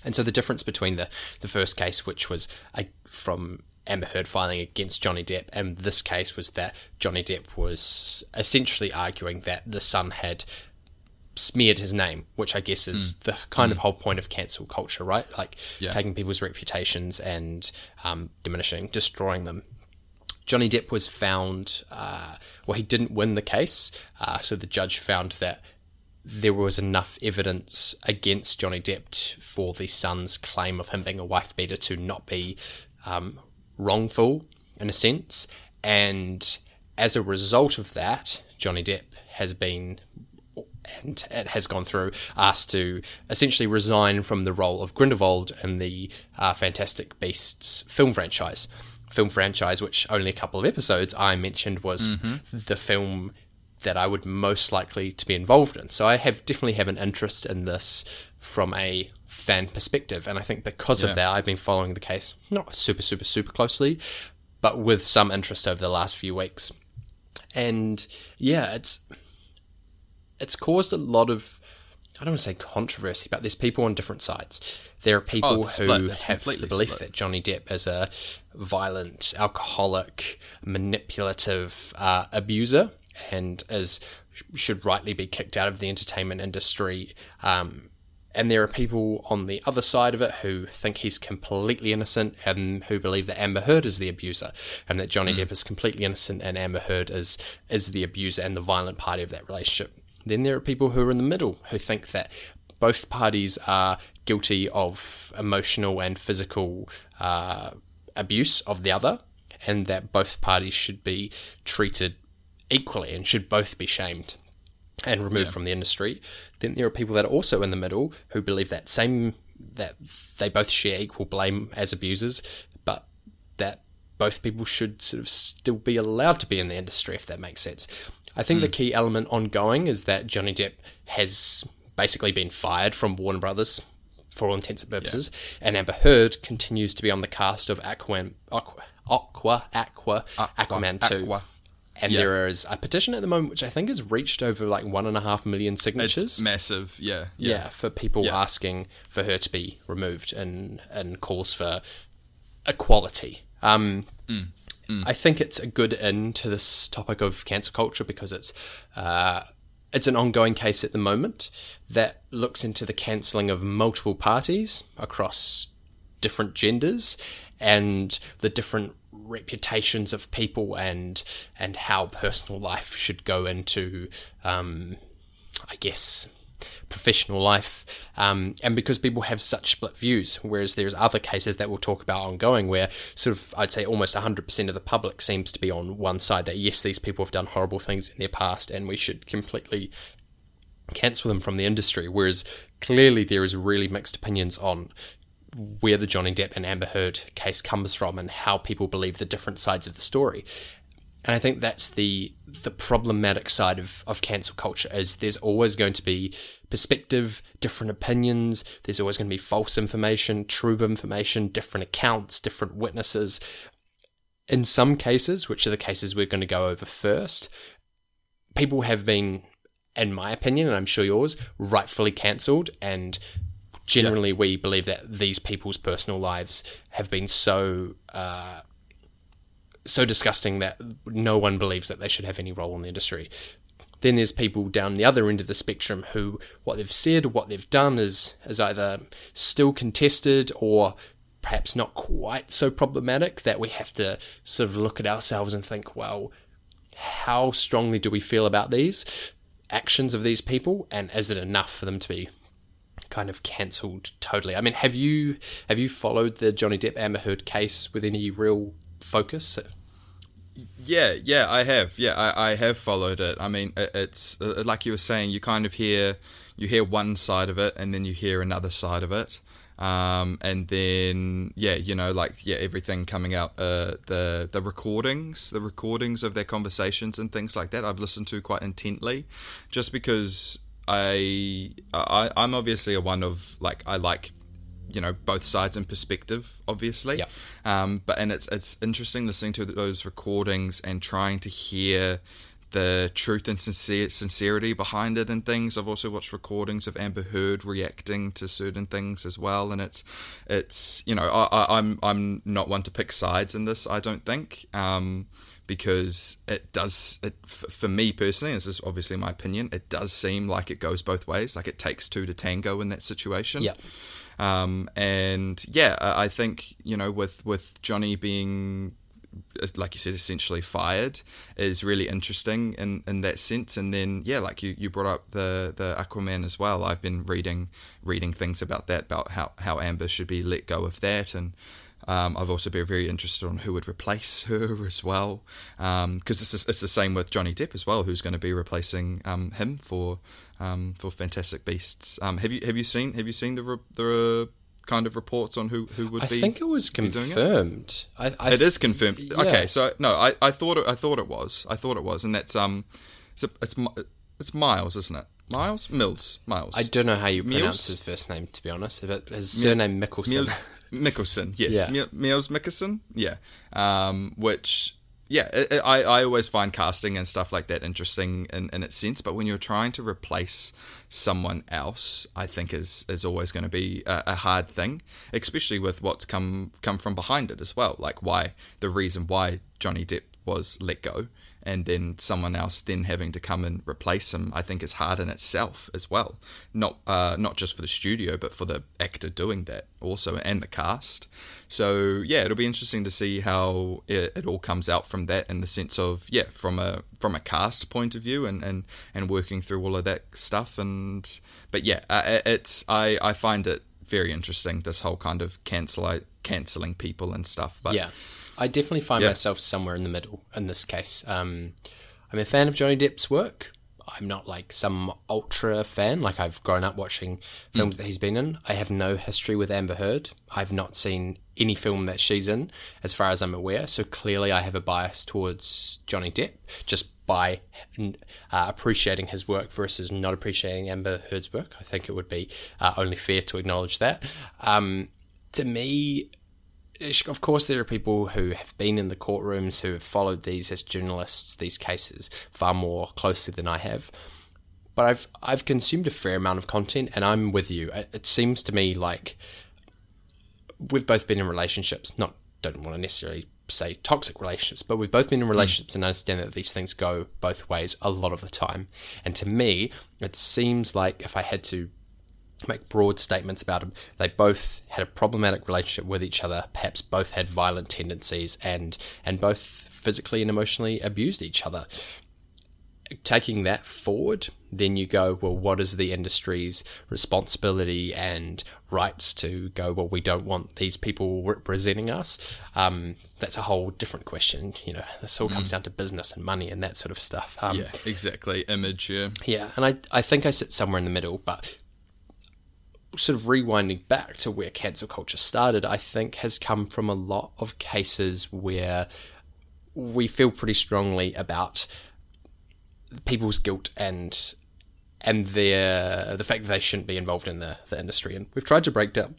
S2: And so the difference between the, the first case, which was a, from Amber Heard filing against Johnny Depp, and this case was that Johnny Depp was essentially arguing that the Sun had smeared his name, which I guess is the kind of whole point of cancel culture, right? Like
S1: Yeah.
S2: taking people's reputations and um, diminishing, destroying them. Johnny Depp was found, uh, well, he didn't win the case, uh, so the judge found that there was enough evidence against Johnny Depp for the Sun's claim of him being a wife beater to not be um, wrongful in a sense. And as a result of that, Johnny Depp has been and it has gone through asked to essentially resign from the role of Grindelwald in the uh, Fantastic Beasts film franchise. Film franchise, which only a couple of episodes I mentioned was mm-hmm. the film that I would most likely to be involved in. So I have definitely have an interest in this from a fan perspective. And I think because
S1: Yeah.
S2: of that, I've been following the case not super, super, super closely, but with some interest over the last few weeks. And yeah, it's it's caused a lot of I don't want to say controversy, but there's people on different sides. There are people
S1: Oh,
S2: who have the belief
S1: split.
S2: that Johnny Depp is a violent, alcoholic, manipulative uh, abuser and is should rightly be kicked out of the entertainment industry. Um, and there are people on the other side of it who think he's completely innocent and who believe that Amber Heard is the abuser and that Johnny Depp is completely innocent and Amber Heard is is the abuser and the violent party of that relationship. Then there are people who are in the middle who think that both parties are guilty of emotional and physical uh, abuse of the other, and that both parties should be treated equally and should both be shamed and removed from the industry. Then there are people that are also in the middle who believe that same that they both share equal blame as abusers, but that both people should sort of still be allowed to be in the industry if that makes sense. I think the key element ongoing is that Johnny Depp has basically been fired from Warner Brothers for all intents and purposes, and Amber Heard continues to be on the cast of Aquaman, Aqua, Aqua, Aqua, Aquaman two.
S1: Aqua.
S2: And
S1: Yeah.
S2: there is a petition at the moment which I think has reached over like one and a half million signatures.
S1: It's massive. Yeah.
S2: yeah. for people
S1: Yeah.
S2: asking for her to be removed and and calls for equality. Um,
S1: Mm,
S2: I think it's a good end to this topic of cancel culture because it's uh, it's an ongoing case at the moment that looks into the cancelling of multiple parties across different genders and the different reputations of people and and how personal life should go into um, I guess professional life um, and because people have such split views whereas there's other cases that we'll talk about ongoing where sort of I'd say almost 100% of the public seems to be on one side that yes these people have done horrible things in their past and we should completely cancel them from the industry whereas clearly there is really mixed opinions on where the Johnny Depp and Amber Heard case comes from and how people believe the different sides of the story. And I think that's the the problematic side of, of cancel culture is there's always going to be perspective, different opinions, there's always going to be false information, true information, different accounts, different witnesses. In some cases, which are the cases we're going to go over first, people have been, in my opinion, and I'm sure yours, rightfully cancelled. And generally we believe that these people's personal lives have been so uh, so disgusting that no one believes that they should have any role in the industry. Then there's people down the other end of the spectrum who what they've said what they've done is is either still contested or perhaps not quite so problematic that we have to sort of look at ourselves and think, well, how strongly do we feel about these actions of these people and is it enough for them to be kind of cancelled totally. I mean, have you have you followed the Johnny Depp Amber Heard case with any real focus?
S1: Yeah, yeah, I have. Yeah, I, I have followed it. I mean, it, it's uh, like you were saying. You kind of hear you hear one side of it, and then you hear another side of it, um, and then yeah, you know, like yeah, everything coming out, uh, the the recordings, the recordings of their conversations and things like that. I've listened to quite intently, just because I, I I'm obviously a one of like I like you know both sides and perspective obviously
S2: Yeah.
S1: um, but and it's it's interesting listening to those recordings and trying to hear the truth and sincere, sincerity behind it and things. I've also watched recordings of Amber Heard reacting to certain things as well, and it's it's you know I, I, I'm I'm not one to pick sides in this. I don't think. Um, because it does it for me personally this is obviously my opinion it does seem like it goes both ways like it takes two to tango in that situation
S2: Yeah.
S1: Um, and yeah, I think you know with with Johnny being like you said, essentially fired is really interesting in, in that sense. And then yeah, like you, you brought up the the Aquaman as well. I've been reading reading things about that about how how Amber should be let go of that and. Um, I've also been very interested on who would replace her as well, because it's, it's the same with Johnny Depp as well, who's going to be replacing um, him for um, for Fantastic Beasts. Um, have you have you seen have you seen the re- the kind of reports on who who would
S2: I
S1: be?
S2: think it was
S1: doing it?
S2: confirmed. I, I
S1: It is confirmed.
S2: Yeah.
S1: Okay, so no, I, I thought it, I thought it was. I thought it was, and that's um, it's it's, It's Miles, isn't it? Miles Mills Miles.
S2: I don't know how you pronounce his first name, to be honest. But his surname
S1: Mikkelsen. Mikkelsen, yes,
S2: Yeah.
S1: Miels Mikkelsen, yeah. Um, which, yeah, i I, I always find casting and stuff like that interesting in, in its sense. But when you're trying to replace someone else, I think is is always going to be a, a hard thing, especially with what's come come from behind it as well. Like why the reason why Johnny Depp was let go. And then someone else then having to come and replace him, I think is hard in itself as well. Not uh, not just for the studio, but for the actor doing that also, and the cast. So yeah, it'll be interesting to see how it, it all comes out from that, in the sense of yeah, from a from a cast point of view, and and, and working through all of that stuff. And but yeah, uh, it's I I find it very interesting this whole kind of cancel canceling people and stuff. But
S2: Yeah, I definitely find
S1: Yeah.
S2: myself somewhere in the middle in this case. Um, I'm a fan of Johnny Depp's work. I'm not like some ultra fan. Like I've grown up watching films that he's been in. I have no history with Amber Heard. I've not seen any film that she's in, as far as I'm aware. So clearly, I have a bias towards Johnny Depp just by uh, appreciating his work versus not appreciating Amber Heard's work. I think it would be uh, only fair to acknowledge that. Um, to me, of course, there are people who have been in the courtrooms who have followed these as journalists, these cases far more closely than I have. But I've I've consumed a fair amount of content, and I'm with you. It, it seems to me like we've both been in relationships. Not don't want to necessarily say toxic relationships, but we've both been in hmm. relationships and understand that these things go both ways a lot of the time. And to me, it seems like if I had to make broad statements about them. They both had a problematic relationship with each other. Perhaps both had violent tendencies, and and both physically and emotionally abused each other. Taking that forward, then you go, well, what is the industry's responsibility and rights to go? Well, we don't want these people representing us. Um, that's a whole different question. You know, this all comes down to business and money and that sort of stuff. Um,
S1: yeah, exactly. Image, yeah.
S2: yeah, and I, I think I sit somewhere in the middle, but sort of rewinding back to where cancel culture started, I think has come from a lot of cases where we feel pretty strongly about people's guilt and and their the fact that they shouldn't be involved in the, the industry. And we've tried to break down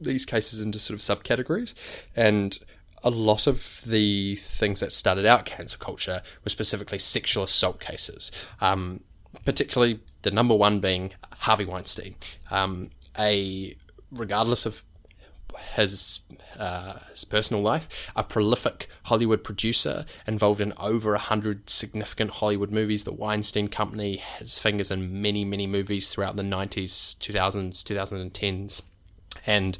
S2: these cases into sort of subcategories and a lot of the things that started out cancel culture were specifically sexual assault cases. Um, particularly the number one being Harvey Weinstein. Um, a regardless of his uh, his personal life, a prolific Hollywood producer involved in over a hundred significant Hollywood movies. The Weinstein Company has fingers in many many movies throughout the nineties, two thousands, two thousand and tens. And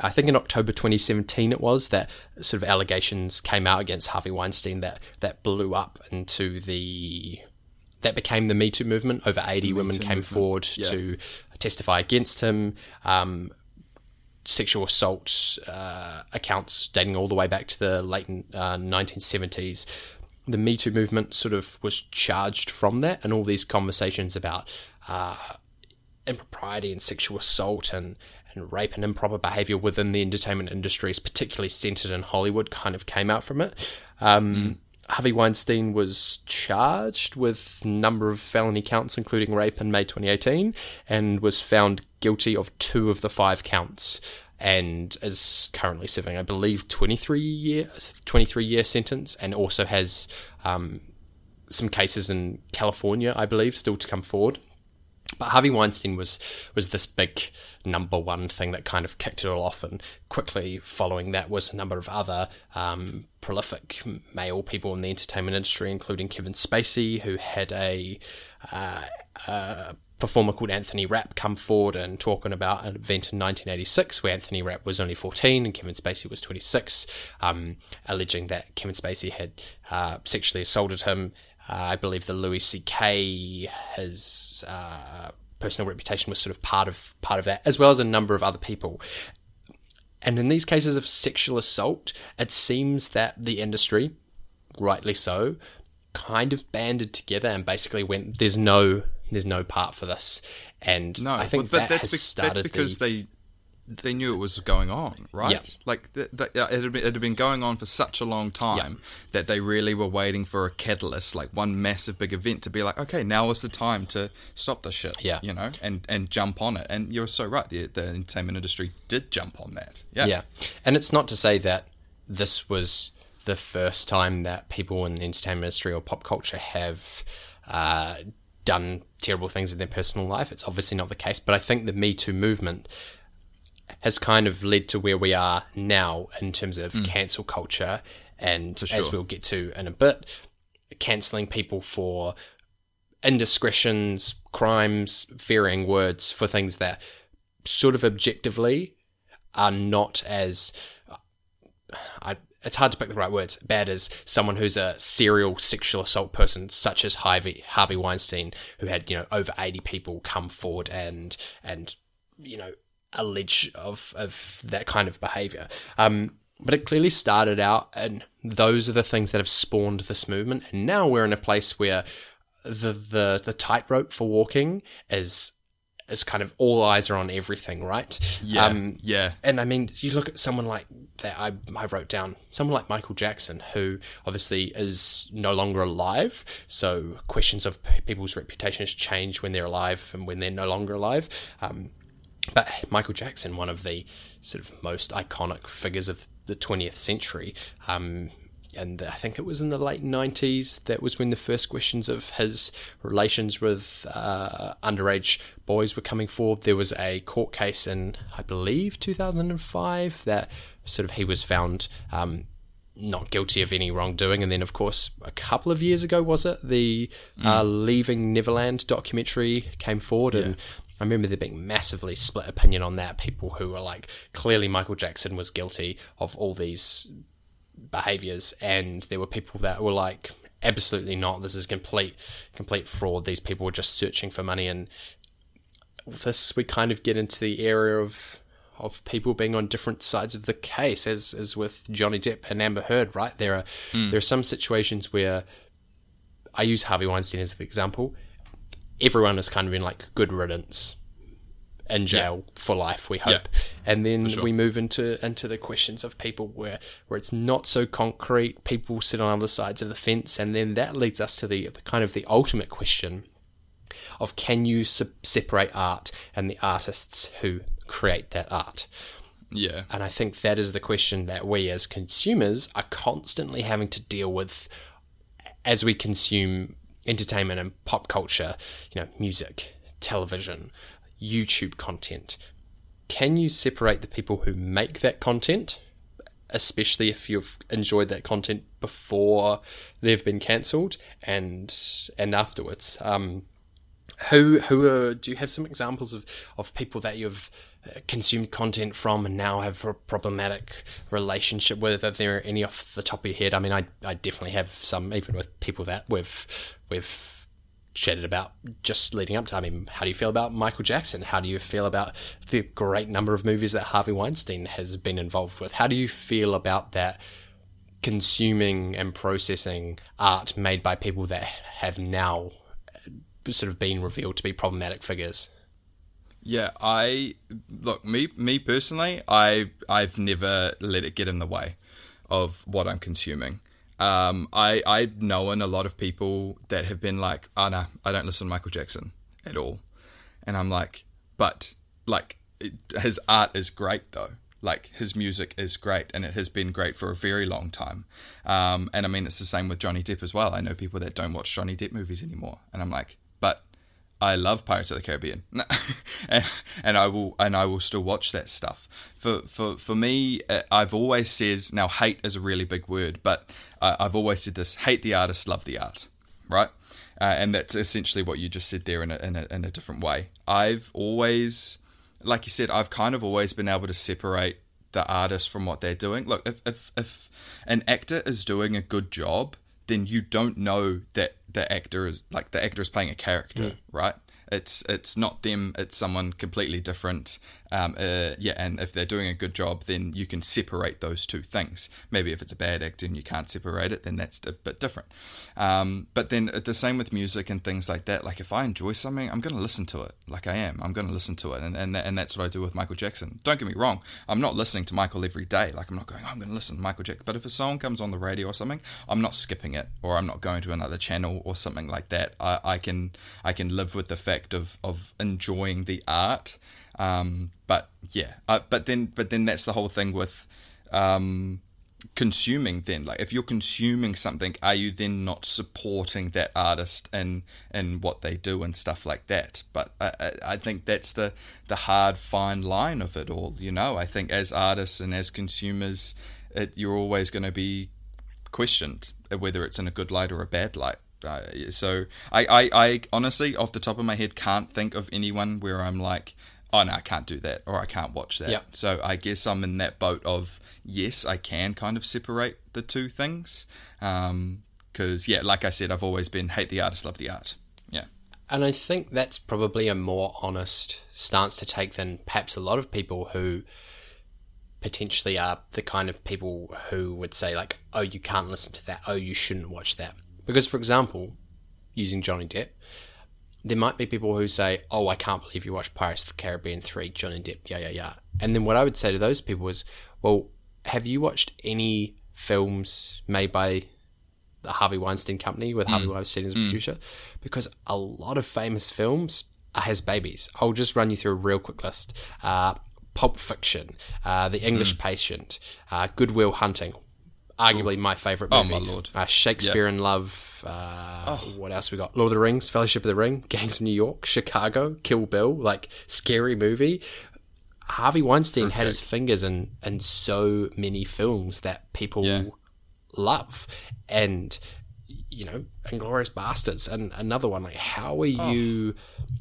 S2: I think in October 2017 it was that sort of allegations came out against Harvey Weinstein that that blew up into the that became the Me Too movement. Over 80 women came forward to testify against him. Um, sexual assault uh, accounts dating all the way back to the late uh, 1970s. The Me Too movement sort of was charged from that, and all these conversations about uh, impropriety and sexual assault and, and rape and improper behavior within the entertainment industry is particularly centered in Hollywood kind of came out from it. Um, Harvey Weinstein was charged with a number of felony counts, including rape, in May 2018, and was found guilty of two of the five counts, and is currently serving, I believe, 23 year 23 year sentence, and also has um, some cases in California, I believe, still to come forward. But Harvey Weinstein was was this big number one thing that kind of kicked it all off, and quickly following that was a number of other um, prolific male people in the entertainment industry, including Kevin Spacey, who had a, uh, a performer called Anthony Rapp come forward and talking about an event in 1986 where Anthony Rapp was only 14 and Kevin Spacey was 26, um, alleging that Kevin Spacey had uh, sexually assaulted him. Uh, I believe the Louis C.K. his uh, personal reputation was sort of part of part of that, as well as a number of other people. And in these cases of sexual assault, it seems that the industry, rightly so, kind of banded together and basically went, "There's no, there's no part for this." And
S1: No,
S2: I think
S1: but
S2: that
S1: that's,
S2: has
S1: be-
S2: started
S1: that's because
S2: the,
S1: they they knew it was going on, right?
S2: Yeah.
S1: Like th- th- it, had been, it had been going on for such a long time that they really were waiting for a catalyst, like one massive big event, to be like, okay, now is the time to stop this shit.
S2: Yeah.
S1: you know, and and jump on it. And you're so right. The the entertainment industry did jump on that. Yeah,
S2: Yeah. And it's not to say that this was the first time that people in the entertainment industry or pop culture have uh, done terrible things in their personal life. It's obviously not the case. But I think the Me Too movement has kind of led to where we are now in terms of mm. cancel culture. And as we'll get to in a bit, cancelling people for indiscretions, crimes, varying words for things that sort of objectively are not as I, it's hard to pick the right words. Bad as someone who's a serial sexual assault person, such as Harvey Harvey Weinstein, who had you know over eighty people come forward and and you know allege of of that kind of behavior. Um, but it clearly started out, and those are the things that have spawned this movement. And now we're in a place where the the the tightrope for walking is is kind of all eyes are on everything, right?
S1: Yeah,
S2: Um,
S1: yeah.
S2: and I mean, you look at someone like that. I, I wrote down someone like Michael Jackson, who obviously is no longer alive. So questions of people's reputations change when they're alive and when they're no longer alive. Um, but Michael Jackson, one of the sort of most iconic figures of the 20th century, um, and I think it was in the late 90s that was when the first questions of his relations with uh, underage boys were coming forward. There was a court case in, I believe, 2005 that sort of he was found um, not guilty of any wrongdoing. And then, of course, a couple of years ago, was it? The uh, Leaving Neverland documentary came forward and I remember there being massively split opinion on that. People who were like, clearly Michael Jackson was guilty of all these behaviors, and there were people that were like, absolutely not. This is complete, complete fraud. These people were just searching for money, and this we kind of get into the area of of people being on different sides of the case, as as with Johnny Depp and Amber Heard. Right, there are hmm. there are some situations where I use Harvey Weinstein as the example. Everyone is kind of in like good riddance in jail for life, we hope. And then we move into into the questions of people where where it's not so concrete. People sit on other sides of the fence, and then that leads us to the, the kind of the ultimate question of can you se- separate art and the artists who create that art?
S1: Yeah.
S2: And I think that is the question that we as consumers are constantly having to deal with as we consume entertainment and pop culture, you know, music, television, YouTube content. Can you separate the people who make that content, especially if you've enjoyed that content before they've been cancelled and and afterwards? Um, who who are, do you have some examples of, of people that you've consumed content from and now have a problematic relationship with? Are there any off the top of your head? I mean, I, I definitely have some, even with people that we've we've chatted about just leading up to. I mean, how do you feel about Michael Jackson? How do you feel about the great number of movies that Harvey Weinstein has been involved with? How do you feel about that? consuming and processing art made by people that have now uh, sort of been revealed to be problematic figures.
S1: Yeah, I look me me personally. I I've never let it get in the way of what I'm consuming. Um, I I've known a lot of people that have been like, oh no, I don't listen to Michael Jackson at all, and I'm like, but like it, his art is great though. Like his music is great, and it has been great for a very long time. Um, and I mean, it's the same with Johnny Depp as well. I know people that don't watch Johnny Depp movies anymore, and I'm like, I love Pirates of the Caribbean, and, and I will and I will still watch that stuff. For for for me, uh, I've always said now hate is a really big word, but uh, I've always said this: hate the artist, love the art, right? Uh, and that's essentially what you just said there in a, in a in a different way. I've always, like you said, I've kind of always been able to separate the artist from what they're doing. Look, if if if an actor is doing a good job then you don't know that the actor is like the actor is playing a character, mm. right? It's it's not them. It's someone completely different. Um, uh, yeah, and if they're doing a good job, then you can separate those two things. Maybe if it's a bad act and you can't separate it, then that's a bit different. Um, but then the same with music and things like that. Like if I enjoy something, I'm going to listen to it. Like I am, I'm going to listen to it, and and that, and that's what I do with Michael Jackson. Don't get me wrong, I'm not listening to Michael every day. Like I'm not going, oh, I'm going to listen to Michael Jackson. But if a song comes on the radio or something, I'm not skipping it, or I'm not going to another channel or something like that. I, I can I can live with the fact of of enjoying the art um, but yeah, uh, but then but then that's the whole thing with um, consuming. Then, like, if you're consuming something, are you then not supporting that artist and and what they do and stuff like that? But I, I, I think that's the the hard fine line of it all. You know, I think as artists and as consumers, it, you're always going to be questioned whether it's in a good light or a bad light. Uh, so I, I, I honestly, off the top of my head, can't think of anyone where I'm like, oh no, I can't do that or I can't watch that.
S2: Yep.
S1: So I guess I'm in that boat of yes, I can kind of separate the two things. Because um, yeah, like I said, I've always been hate the artist, love the art. Yeah.
S2: And I think that's probably a more honest stance to take than perhaps a lot of people who potentially are the kind of people who would say like, oh, you can't listen to that. Oh, you shouldn't watch that. Because, for example, using Johnny Depp, there might be people who say, "Oh, I can't believe you watched Pirates of the Caribbean three, Johnny Depp, yeah, yeah, yeah." And then what I would say to those people is, "Well, have you watched any films made by the Harvey Weinstein Company with mm. Harvey Weinstein as a mm. producer? Because a lot of famous films are his babies. I'll just run you through a real quick list." Uh, Pulp Fiction, uh, The English mm. Patient, uh, Good Will Hunting, arguably Ooh. my favorite movie.
S1: Oh my lord!
S2: Uh, Shakespeare yep. in Love. Uh, oh. What else we got? Lord of the Rings, Fellowship of the Ring, Gangs of New York, Chicago, Kill Bill. Like scary movie. Harvey Weinstein had his fingers in in so many films that people yeah. love, and you know, Inglourious Basterds, and another one. Like, how are oh. you?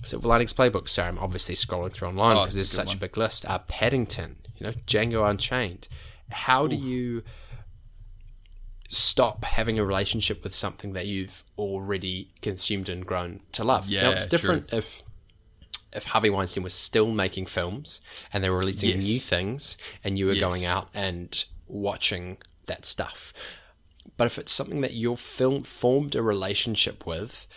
S2: Silver Linings Playbook. Sorry, I'm obviously scrolling through online because oh, there's a such one. a big list. Uh, Paddington. You know, Django Unchained. How Ooh. do you? Stop having a relationship with something that you've already consumed and grown to love.
S1: Yeah,
S2: now it's different
S1: true.
S2: if if Harvey Weinstein was still making films and they were releasing yes. new things and you were yes. going out and watching that stuff. But if it's something that you've film formed a relationship with,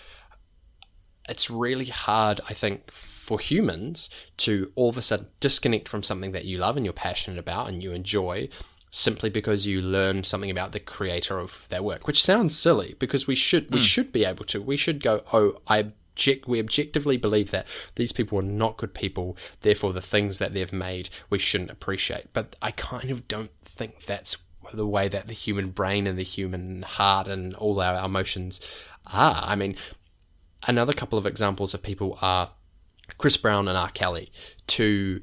S2: it's really hard, I think, for humans to all of a sudden disconnect from something that you love and you're passionate about and you enjoy simply because you learn something about the creator of their work, which sounds silly because we should we mm. should be able to. We should go, oh, I object we objectively believe that these people are not good people, therefore the things that they've made we shouldn't appreciate. But I kind of don't think that's the way that the human brain and the human heart and all our emotions are. I mean, another couple of examples of people are Chris Brown and R. Kelly, two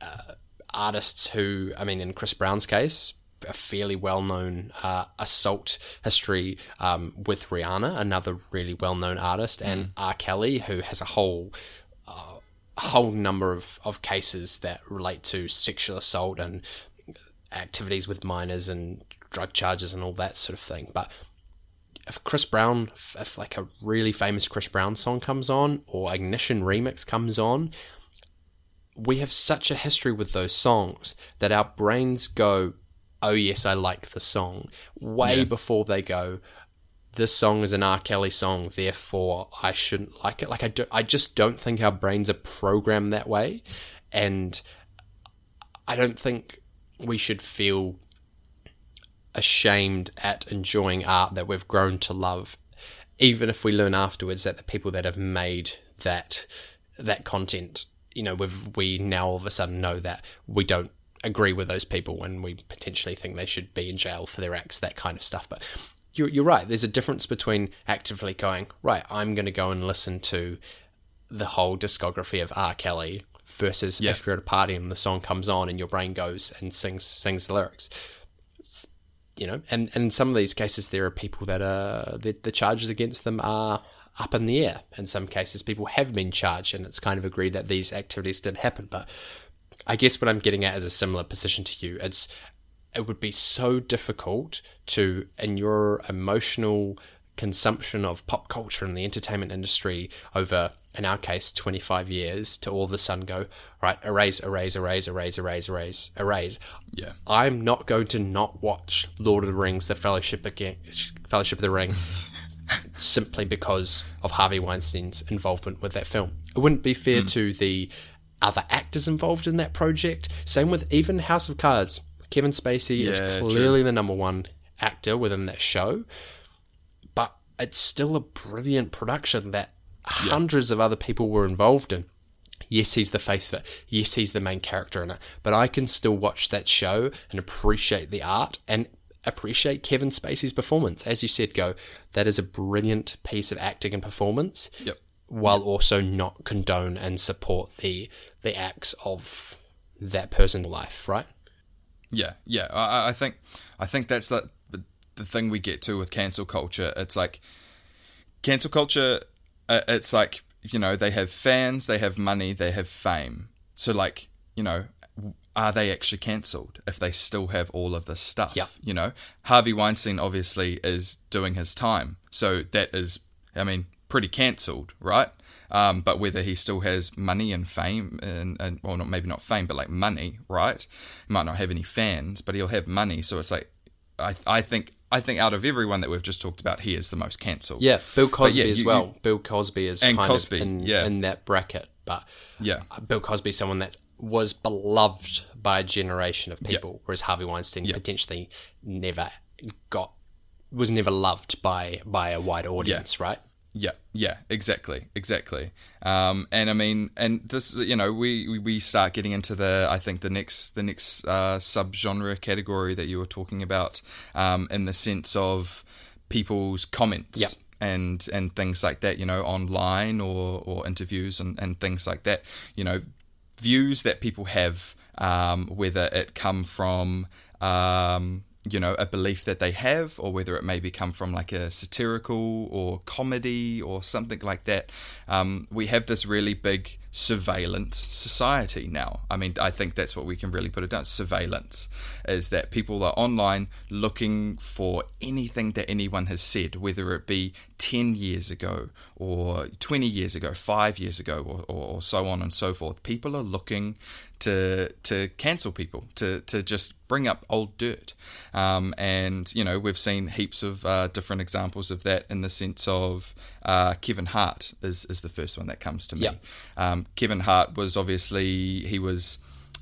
S2: uh, artists who, I mean, in Chris Brown's case, a fairly well known uh, assault history um, with Rihanna, another really well known artist, mm. and R. Kelly, who has a whole. Uh, whole number of, of cases that relate to sexual assault and activities with minors and drug charges and all that sort of thing. But if Chris Brown, if like a really famous Chris Brown song comes on or Ignition remix comes on, we have such a history with those songs that our brains go, oh, yes, I like the song, way yeah. before they go, this song is an R. Kelly song, therefore I shouldn't like it. Like, I, do, I just don't think our brains are programmed that way. And I don't think we should feel ashamed at enjoying art that we've grown to love, even if we learn afterwards that the people that have made that that content you know, we've, we now all of a sudden know that we don't agree with those people when we potentially think they should be in jail for their acts, that kind of stuff. But you're, you're right. There's a difference between actively going, right, I'm going to go and listen to the whole discography of R. Kelly versus yeah. if you're at a party and the song comes on and your brain goes and sings sings the lyrics. You know, and, and in some of these cases, there are people that are the, the charges against them are up in the air. In some cases, people have been charged, and it's kind of agreed that these activities did happen. But I guess what I'm getting at is a similar position to you. It's it would be so difficult to, in your emotional consumption of pop culture and the entertainment industry over, in our case, 25 years to all of a sudden go, right, erase, erase, erase, erase, erase, erase, erase.
S1: Yeah.
S2: I'm not going to not watch Lord of the Rings, The Fellowship, again, Fellowship of the Ring simply because of Harvey Weinstein's involvement with that film. It wouldn't be fair mm. to the other actors involved in that project. Same with even House of Cards. Kevin Spacey is
S1: Yeah,
S2: clearly the number one actor within that show, but it's still a brilliant production that hundreds of other people were involved in. Yes, he's the face of it. Yes, he's the main character in it. But I can still watch that show and appreciate the art and appreciate Kevin Spacey's performance. As you said, Go, that is a brilliant piece of acting and performance.
S1: Yep.
S2: While also not condone and support the the acts of that person's life, right?
S1: Yeah, yeah. I, I think I think that's the the thing we get to with cancel culture. It's like cancel culture. Uh, it's like you know they have fans, they have money, they have fame. So like you know, are they actually cancelled if they still have all of this stuff?
S2: Yeah.
S1: You know, Harvey Weinstein obviously is doing his time, so that is, I mean, pretty cancelled, right? Um, but whether he still has money and fame, and, and well, not maybe not fame, but like money, right? He might not have any fans, but he'll have money. So it's like, I, I think, I think out of everyone that we've just talked about, he is the most cancelled.
S2: Yeah, Bill Cosby
S1: yeah,
S2: as well.
S1: you-
S2: Bill Cosby is
S1: And
S2: kind
S1: Cosby,
S2: of in,
S1: yeah.
S2: in that bracket, but
S1: Yeah.
S2: Bill Cosby is someone that was beloved by a generation of people, whereas Harvey Weinstein potentially never got was never loved by by a wide audience, right?
S1: Yeah, yeah, exactly, exactly. Um, and I mean, and this, you know, we, we- we start getting into the, I think the next the next uh, subgenre category that you were talking about, um, in the sense of people's comments.
S2: Yep.
S1: And, and things like that, you know, online or, or interviews and, and things like that, you know, views that people have, um, whether it come from, um, you know, a belief that they have, or whether it maybe come from like a satirical or comedy or something like that. Um, we have this really big surveillance society now. I mean, I think that's what we can really put it down. Surveillance is that people are online looking for anything that anyone has said, whether it be 10 years ago or 20 years ago, five years ago, or, or, or so on and so forth. People are looking to to cancel people, to to just bring up old dirt, um, and you know we've seen heaps of uh, different examples of that in the sense of uh, Kevin Hart is is the first one that comes to me.
S2: Yeah.
S1: Um, Kevin Hart was obviously he was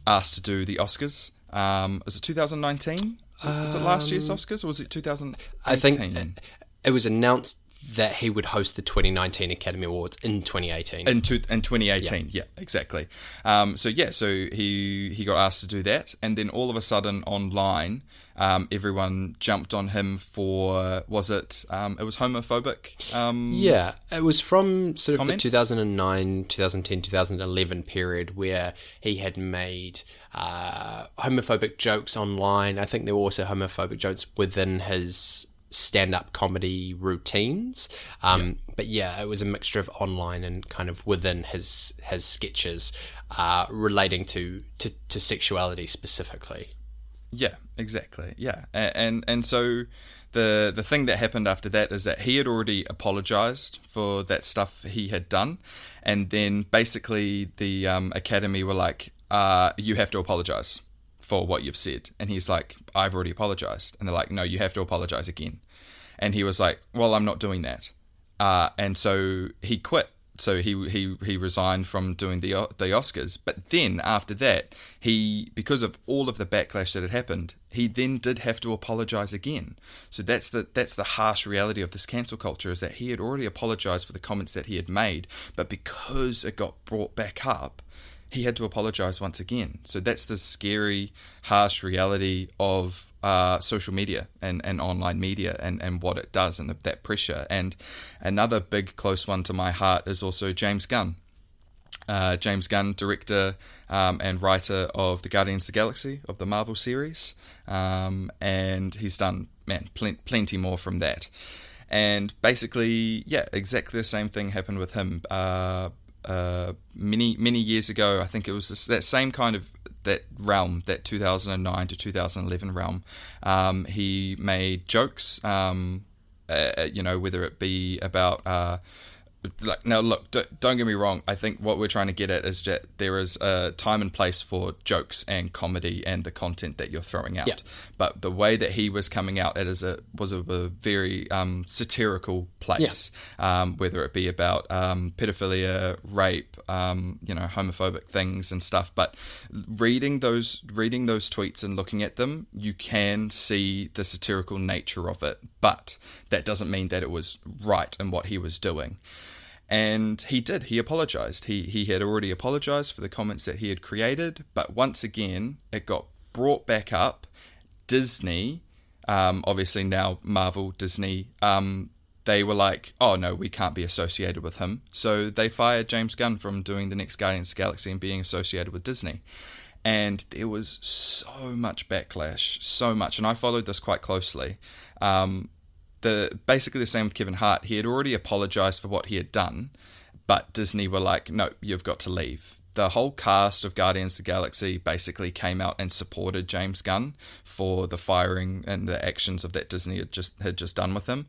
S1: asked to do the Oscars. Um, was it 2019? Was it last year's Oscars or was it 2018?
S2: I think it was announced that he would host the 2019 Academy Awards in 2018.
S1: in, two, in 2018 yeah, exactly um, so yeah so he he got asked to do that and then all of a sudden online um, everyone jumped on him for was it um, it was homophobic um,
S2: Yeah, it was from sort of
S1: Comments?
S2: the 2009, 2010, 2011 period where he had made uh, homophobic jokes online. I think there were also homophobic jokes within his stand-up comedy routines. Um, But yeah, it was a mixture of online and kind of within his his sketches uh, relating to, to, to sexuality specifically.
S1: Yeah, exactly. Yeah, and and, and so the the thing that happened after that is that he had already apologized for that stuff he had done, and then basically the um, academy were like, uh, "You have to apologize for what you've said," and he's like, "I've already apologized," and they're like, "No, you have to apologize again," and he was like, "Well, I'm not doing that," uh, and so he quit. So he he he resigned from doing the the Oscars. But then after that, he because of all of the backlash that had happened, he then did have to apologize again. So that's the that's the harsh reality of this cancel culture is that he had already apologized for the comments that he had made, but because it got brought back up, he had to apologize once again. So that's the scary, harsh reality of uh, social media and, and online media and, and what it does and the, that pressure. And another big close one to my heart is also James Gunn. Uh, James Gunn, director um, and writer of the Guardians of the Galaxy of the Marvel series, um, and he's done man plen- plenty more from that. And basically, yeah, exactly the same thing happened with him. Uh, uh, many many years ago. I think it was this, that same kind of that realm, that 2009 to 2011 realm. Um, he made jokes um, uh, you know, whether it be about. Uh, like now look don't, don't get me wrong. I think what we're trying to get at is that there is a time and place for jokes and comedy and the content that you're throwing out.
S2: Yeah.
S1: but the way that he was coming out it is a was a, a very um, satirical place. Um, whether it be about um, pedophilia rape um, you know homophobic things and stuff. But reading those reading those tweets and looking at them you can see the satirical nature of it. But that doesn't mean that it was right in what he was doing and he did. He apologized. He he had already apologized for the comments that he had created, but once again, it got brought back up. Disney, um, obviously now Marvel, Disney, um, they were like, "Oh no, we can't be associated with him." So they fired James Gunn from doing the next Guardians of the Galaxy and being associated with Disney. And there was so much backlash, so much, and I followed this quite closely. Um, the basically the same with Kevin Hart. He had already apologized for what he had done, but Disney were like, "No, you've got to leave." The whole cast of Guardians of the Galaxy basically came out and supported James Gunn for the firing and the actions of that Disney had just had just done with him.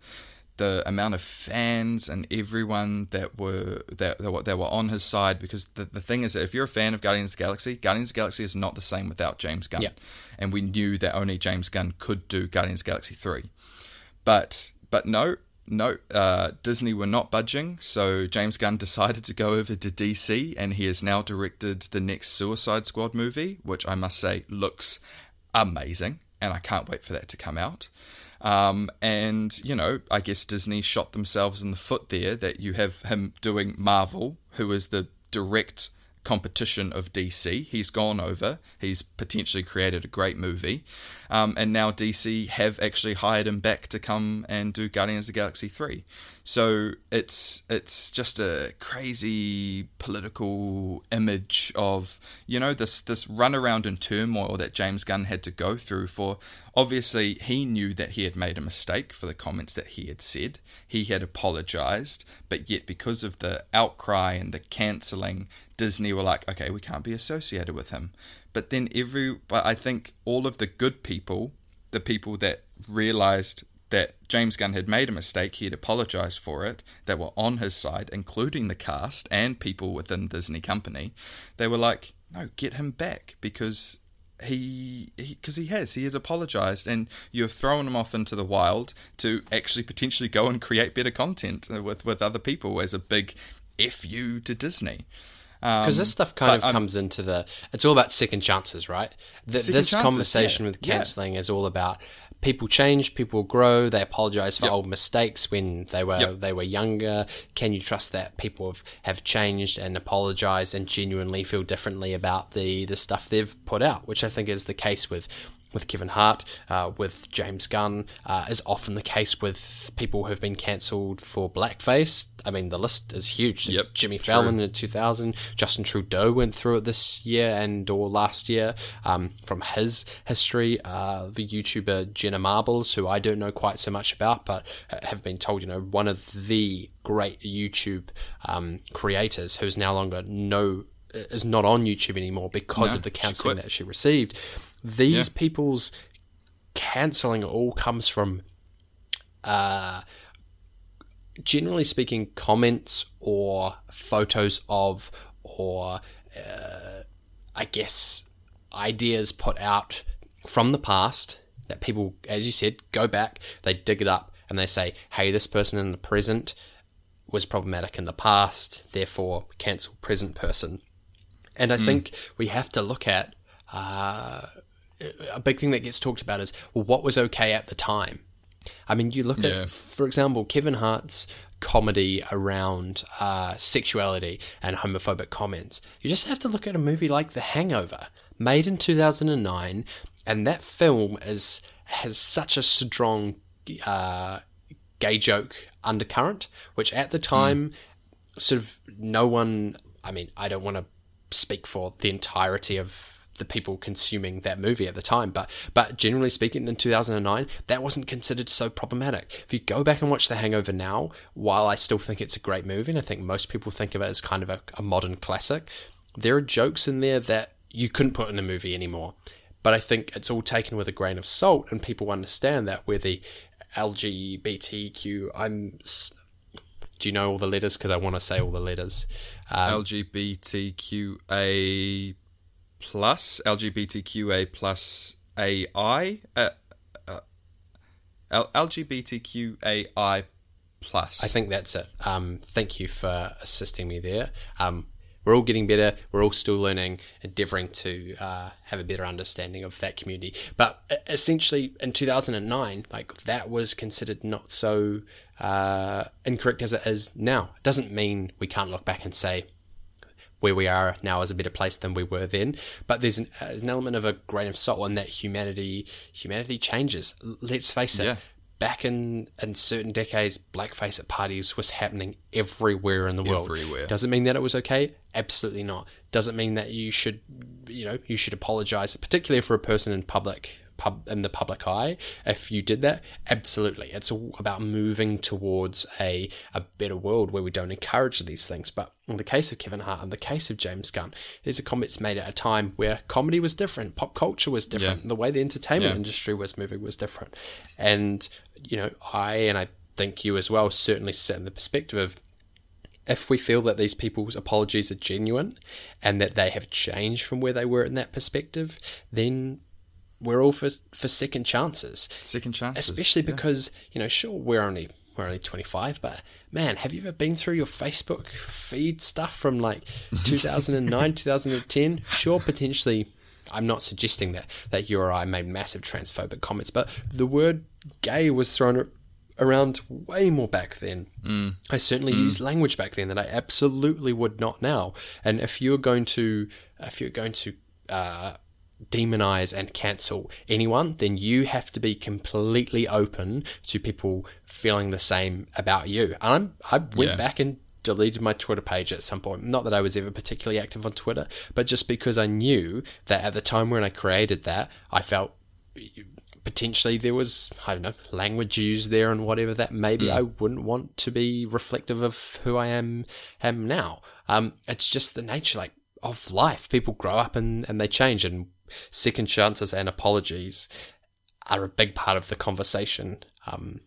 S1: The amount of fans and everyone that were that, that were, that were on his side because the, the thing is that if you're a fan of Guardians of the Galaxy, Guardians of the Galaxy is not the same without James Gunn.
S2: Yeah.
S1: And we knew that only James Gunn could do Guardians of the Galaxy 3 but but no no uh, disney were not budging. So james gunn decided to go over to dc and he has now directed the next suicide squad movie which i must say looks amazing and i can't wait for that to come out. Um, and you know i guess disney shot themselves in the foot there that you have him doing marvel who is the direct competition of DC. He's gone over. He's potentially created a great movie, um, and now DC have actually hired him back to come and do Guardians of the Galaxy three. So it's it's just a crazy political image of you know this this runaround and turmoil that James Gunn had to go through for. Obviously, he knew that he had made a mistake for the comments that he had said. He had apologized, but yet because of the outcry and the canceling, Disney were like, okay, we can't be associated with him. But then every, but I think all of the good people, the people that realized that James Gunn had made a mistake, he had apologized for it, that were on his side, including the cast and people within Disney company, they were like, no, get him back because he because he, has he has apologized and you have thrown him off into the wild to actually potentially go and create better content with with other people as a big f you to Disney.
S2: because this um, stuff kind of
S1: I'm-
S2: comes into the it's all about second chances right
S1: Second
S2: this
S1: chances,
S2: conversation
S1: yeah,
S2: with
S1: yeah.
S2: cancelling is all about people change people grow they apologize for
S1: Yep.
S2: old mistakes when they were
S1: Yep.
S2: they were younger can you trust that people have, have changed and apologized and genuinely feel differently about the the stuff they've put out which i think is the case with with Kevin Hart, uh, with James Gunn, uh, is often the case with people who've been cancelled for blackface. I mean, the list is huge.
S1: Yep,
S2: Jimmy
S1: true.
S2: Fallon in 2000. Justin Trudeau went through it this year and or last year. Um, from his history, uh, the YouTuber Jenna Marbles, who I don't know quite so much about, but have been told, you know, one of the great YouTube um, creators who's no longer no is not on YouTube anymore because
S1: No,
S2: of the
S1: cancelling
S2: that she received. These
S1: Yeah.
S2: people's cancelling all comes from uh, generally speaking, comments or photos of, or uh, I guess ideas put out from the past that people, as you said, go back, they dig it up, and they say, hey, this person in the present was problematic in the past, therefore cancel present person. And I think we have to look at uh, a big thing that gets talked about is well, what was okay at the time. I mean, you look
S1: Yeah.
S2: at, for example, Kevin Hart's comedy around uh, sexuality and homophobic comments. You just have to look at a movie like The Hangover, made in 2009, and that film is has such a strong uh, gay joke undercurrent, which at the time, sort of no one. I mean, I don't want to speak for the entirety of the people consuming that movie at the time, but but generally speaking, in 2009, that wasn't considered so problematic. If you go back and watch The Hangover now, while I still think it's a great movie, and I think most people think of it as kind of a, a modern classic, there are jokes in there that you couldn't put in a movie anymore. But I think it's all taken with a grain of salt, and people understand that where the LGBTQ. I'm. Do you know all the letters? Because I want to say all the letters. Um,
S1: LGBTQA plus LGBTQA plus AI uh, uh, LGBTQAI plus.
S2: I think that's it. Um, thank you for assisting me there. Um, we're all getting better. We're all still learning, endeavouring to uh, have a better understanding of that community. But essentially, in 2009, like that was considered not so uh, incorrect as it is now. It doesn't mean we can't look back and say where we are now is a better place than we were then. But there's an, uh, there's an element of a grain of salt in that humanity humanity changes. L- Let's face it.
S1: Yeah.
S2: Back in, in certain decades, blackface at parties was happening everywhere in the world.
S1: Everywhere.
S2: Does it mean that it was okay? Absolutely not. Does it mean that you should, you know, you should apologize, particularly for a person in public, pub in the public eye, if you did that? Absolutely. It's all about moving towards a a better world where we don't encourage these things. But in the case of Kevin Hart, in the case of James Gunn, these are comments made at a time where comedy was different, pop culture was different,
S1: Yeah.
S2: the way the entertainment
S1: Yeah.
S2: industry was moving was different, and you know, I and I think you as well certainly sit in the perspective of if we feel that these people's apologies are genuine and that they have changed from where they were in that perspective, then we're all for for second chances.
S1: Second chances.
S2: Especially because you know, sure, we're only we're only twenty five, but man, have you ever been through your Facebook feed stuff from like two thousand and nine, two thousand and ten? Sure, potentially. I'm not suggesting that that you or I made massive transphobic comments, but the word "gay" was thrown around way more back then. Mm. I certainly used language back then that I absolutely would not now. And if you're going to, if you're going to uh, demonize and cancel anyone, then you have to be completely open to people feeling the same about you. And I'm, I went
S1: Yeah.
S2: back and deleted my Twitter page at some point. Not that I was ever particularly active on Twitter, but just because I knew that at the time when I created that, I felt potentially there was I don't know language used there and whatever that maybe I wouldn't want to be reflective of who I am am now. Um, it's just the nature like of life. People grow up and, and they change, and second chances and apologies are a big part of the conversation um,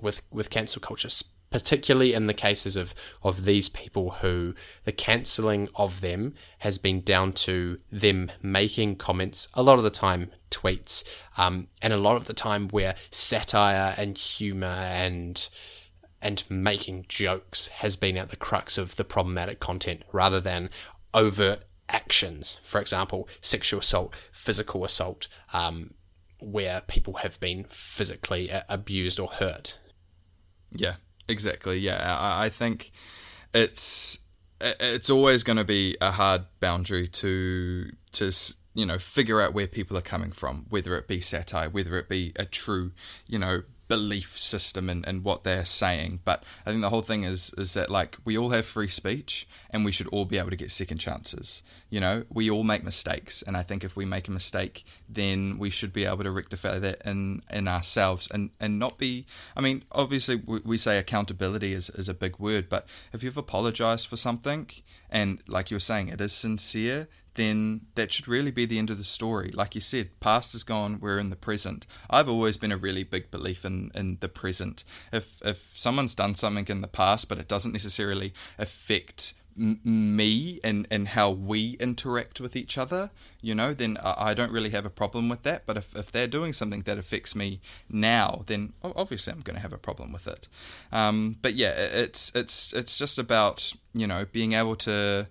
S2: with with cancel culture, particularly in the cases of of these people who the cancelling of them has been down to them making comments a lot of the time tweets um, and a lot of the time where satire and humor and and making jokes has been at the crux of the problematic content rather than overt actions for example sexual assault physical assault um, where people have been physically abused or hurt
S1: Yeah, exactly. Yeah, I, I think it's it's always going to be a hard boundary to to you know figure out where people are coming from, whether it be satire, whether it be a true you know belief system and, and what they're saying. But I think the whole thing is is that like we all have free speech and we should all be able to get second chances. You know, we all make mistakes, and I think if we make a mistake, then we should be able to rectify that in in ourselves and and not be. I mean, obviously we, we say accountability is is a big word, but if you've apologized for something and like you were saying, it is sincere. Then that should really be the end of the story. Like you said, past is gone. We're in the present. I've always been a really big belief in, in the present. If if someone's done something in the past, but it doesn't necessarily affect m- me and, and how we interact with each other, you know, then I, I don't really have a problem with that. But if, if they're doing something that affects me now, then obviously I'm going to have a problem with it. Um, but yeah, it's it's it's just about you know being able to.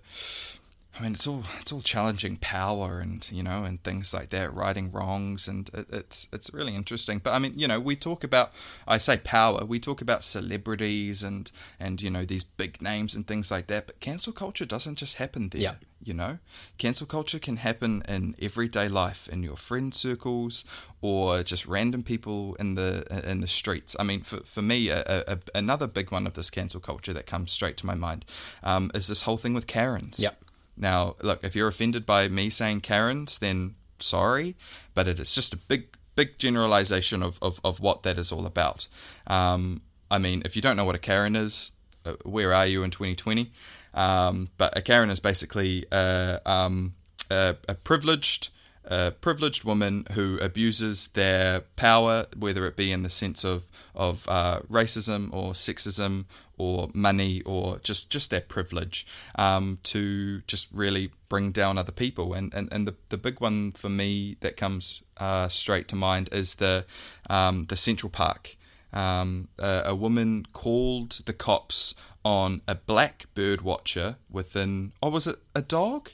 S1: I mean, it's all it's all challenging power and you know and things like that, righting wrongs, and it, it's it's really interesting. But I mean, you know, we talk about I say power, we talk about celebrities and and you know these big names and things like that. But cancel culture doesn't just happen there.
S2: Yeah.
S1: You know, cancel culture can happen in everyday life, in your friend circles, or just random people in the in the streets. I mean, for for me, a, a, another big one of this cancel culture that comes straight to my mind um, is this whole thing with Karens.
S2: Yep.
S1: Now, look, if you're offended by me saying Karens, then sorry, but it is just a big, big generalization of, of, of what that is all about. Um, I mean, if you don't know what a Karen is, uh, where are you in 2020? Um, but a Karen is basically uh, um, a, a privileged a privileged woman who abuses their power, whether it be in the sense of of uh, racism or sexism or money or just just their privilege, um, to just really bring down other people. And and, and the the big one for me that comes uh, straight to mind is the um, the Central Park. Um, a, a woman called the cops on a black bird watcher within, oh, was it a dog?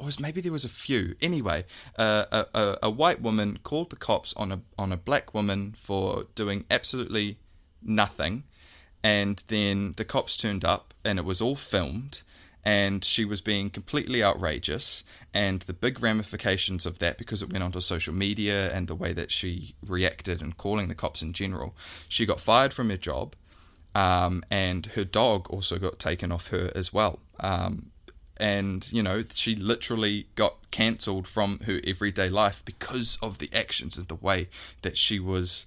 S1: Or was maybe there was a few. Anyway, uh, a, a, a white woman called the cops on a on a black woman for doing absolutely nothing, and then the cops turned up and it was all filmed and she was being completely outrageous. And the big ramifications of that because it went onto social media and the way that she reacted and calling the cops in general she got fired from her job um, and her dog also got taken off her as well. Um, and you know she literally got cancelled from her everyday life because of the actions and the way that she was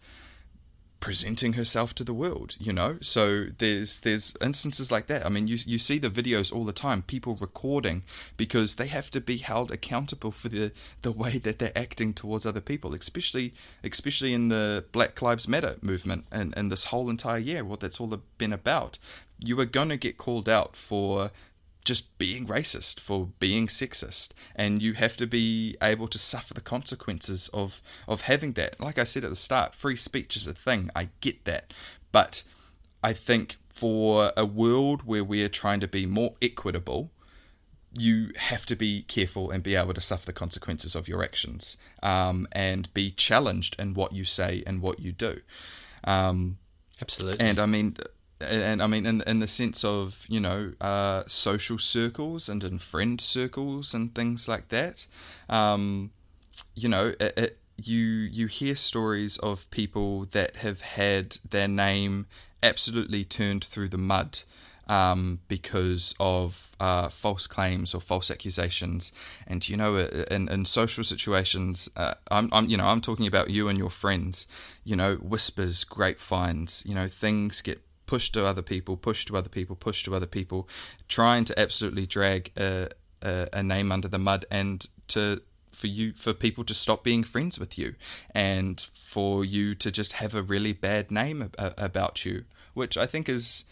S1: presenting herself to the world you know? So there's there's instances like that. I mean you you see the videos all the time people recording because they have to be held accountable for the the way that they're acting towards other people especially especially in the black lives matter movement and and this whole entire year what that's all been about. You are going to get called out for just being racist, for being sexist, and you have to be able to suffer the consequences of of having that. Like I said at the start, free speech is a thing. I get that, but I think for a world where we are trying to be more equitable, you have to be careful and be able to suffer the consequences of your actions, um, and be challenged in what you say and what you do. Um,
S2: Absolutely.
S1: and I mean, and I mean, in in the sense of you know uh, social circles and in friend circles and things like that, um, you know, it, it, you you hear stories of people that have had their name absolutely turned through the mud. Um, because of uh, false claims or false accusations, and you know, in, in social situations, uh, I'm, I'm, you know, I'm talking about you and your friends. You know, whispers, grapevines. You know, things get pushed to other people, push to other people, push to other people, trying to absolutely drag a, a, a name under the mud and to for you for people to stop being friends with you and for you to just have a really bad name about you, which I think is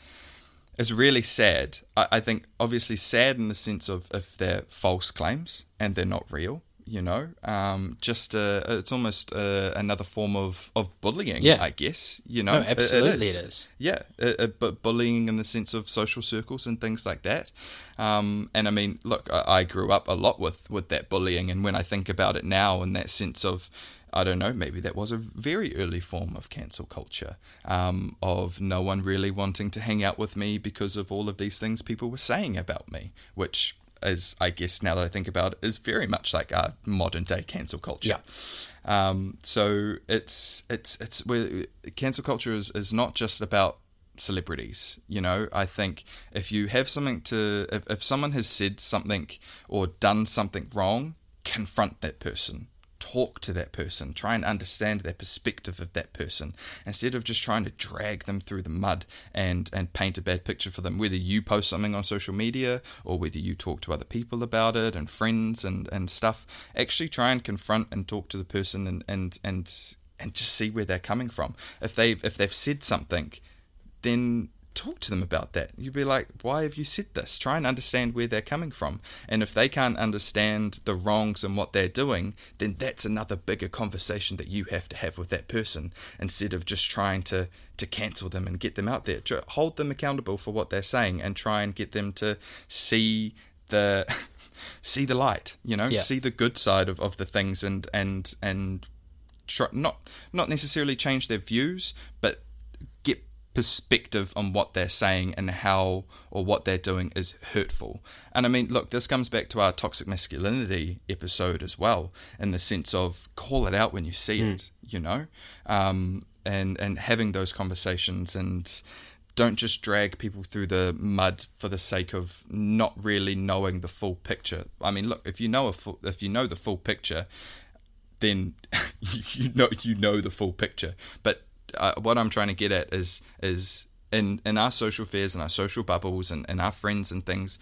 S1: is really sad. I, I think obviously sad in the sense of if they're false claims and they're not real you know um, just uh, it's almost uh, another form of, of bullying
S2: yeah.
S1: i guess you know?
S2: No, absolutely
S1: it,
S2: it is,
S1: yeah but bullying in the sense of social circles and things like that. Um, and i mean look I, I, grew up a lot with with that bullying and when i think about it now in that sense of I don't know, maybe that was a very early form of cancel culture, um, of no one really wanting to hang out with me because of all of these things people were saying about me, which is I guess now that I think about it, is very much like our modern day cancel culture.
S2: Yeah.
S1: Um, so it's it's it's where cancel culture is, is not just about celebrities. You know, I think if you have something to if, if someone has said something or done something wrong, confront that person talk to that person, try and understand their perspective of that person, instead of just trying to drag them through the mud and, and paint a bad picture for them. Whether you post something on social media or whether you talk to other people about it and friends and, and stuff, actually try and confront and talk to the person and, and, and, and just see where they're coming from. If they've if they've said something, then talk to them about that. You'd be like, why have you said this? Try and understand where they're coming from. And if they can't understand the wrongs and what they're doing, then that's another bigger conversation that you have to have with that person instead of just trying to, to cancel them and get them out there. Hold them accountable for what they're saying and try and get them to see the see the light, you know,
S2: Yeah.
S1: see the good side of, of the things and and and try, not not necessarily change their views, but perspective on what they're saying and how or what they're doing is hurtful. And I mean, look, this comes back to our toxic masculinity episode as well, in the sense of call it out when you see it, you know, um, and and having those conversations and don't just drag people through the mud for the sake of not really knowing the full picture. I mean, look, if you know a full, if you know the full picture, then you know you know the full picture. But uh, what I'm trying to get at is is in in our social fairs and our social bubbles and, and our friends and things,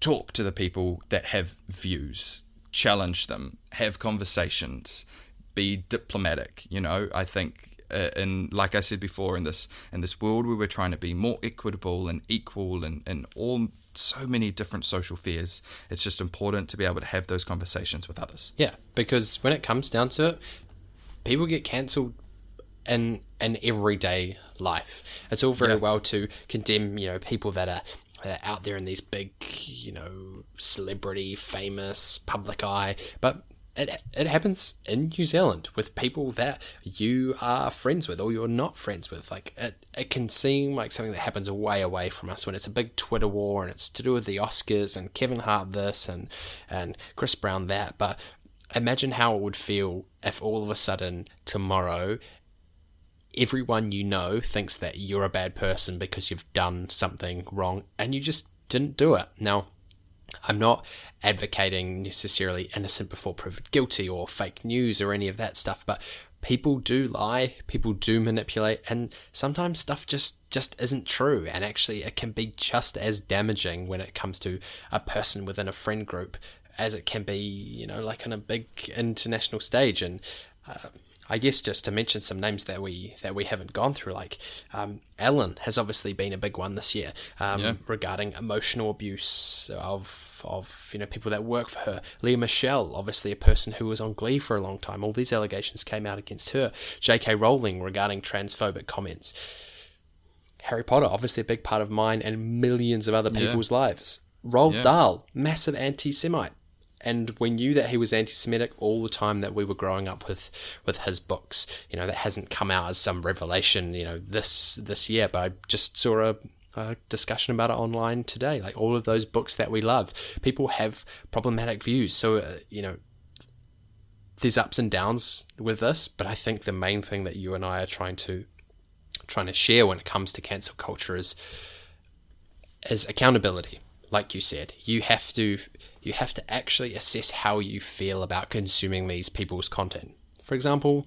S1: talk to the people that have views. challenge them, have conversations, be diplomatic. You know, I think, uh, and like I said before, in this in this world we're trying to be more equitable and equal and and all so many different social fears, it's just important to be able to have those conversations with others.
S2: Yeah, because when it comes down to it, people get cancelled in in everyday life. It's all very
S1: Yeah.
S2: well to condemn, you know, people that are that are out there in these big, you know, celebrity, famous, public eye, but it, it happens in New Zealand with people that you are friends with or you're not friends with. Like it, it can seem like something that happens way away from us when it's a big Twitter war and it's to do with the Oscars and Kevin Hart this and and Chris Brown that. But imagine how it would feel if all of a sudden tomorrow everyone you know thinks that you're a bad person because you've done something wrong and you just didn't do it. Now, I'm not advocating necessarily innocent before proven guilty or fake news or any of that stuff, but people do lie, people do manipulate, and sometimes stuff just just isn't true. And actually, it can be just as damaging when it comes to a person within a friend group as it can be, you know, like on a big international stage. And uh, I guess just to mention some names that we that we haven't gone through, like um, Ellen has obviously been a big one this year um,
S1: Yeah.
S2: regarding emotional abuse of of you know people that work for her. Lea Michele, obviously a person who was on Glee for a long time. All these allegations came out against her. J.K. Rowling regarding transphobic comments. Harry Potter, obviously a big part of mine and millions of other
S1: Yeah.
S2: people's lives. Roald
S1: Yeah.
S2: Dahl, massive anti-Semite, and we knew that he was anti-Semitic all the time that we were growing up with with his books. You know, that hasn't come out as some revelation. You know, this this year, but I just saw a. a discussion about it online today. Like all of those books that we love, people have problematic views. So uh, you know, there's ups and downs with this, but I think the main thing that you and I are trying to trying to share when it comes to cancel culture is is accountability. Like you said, you have to you have to actually assess how you feel about consuming these people's content. For example,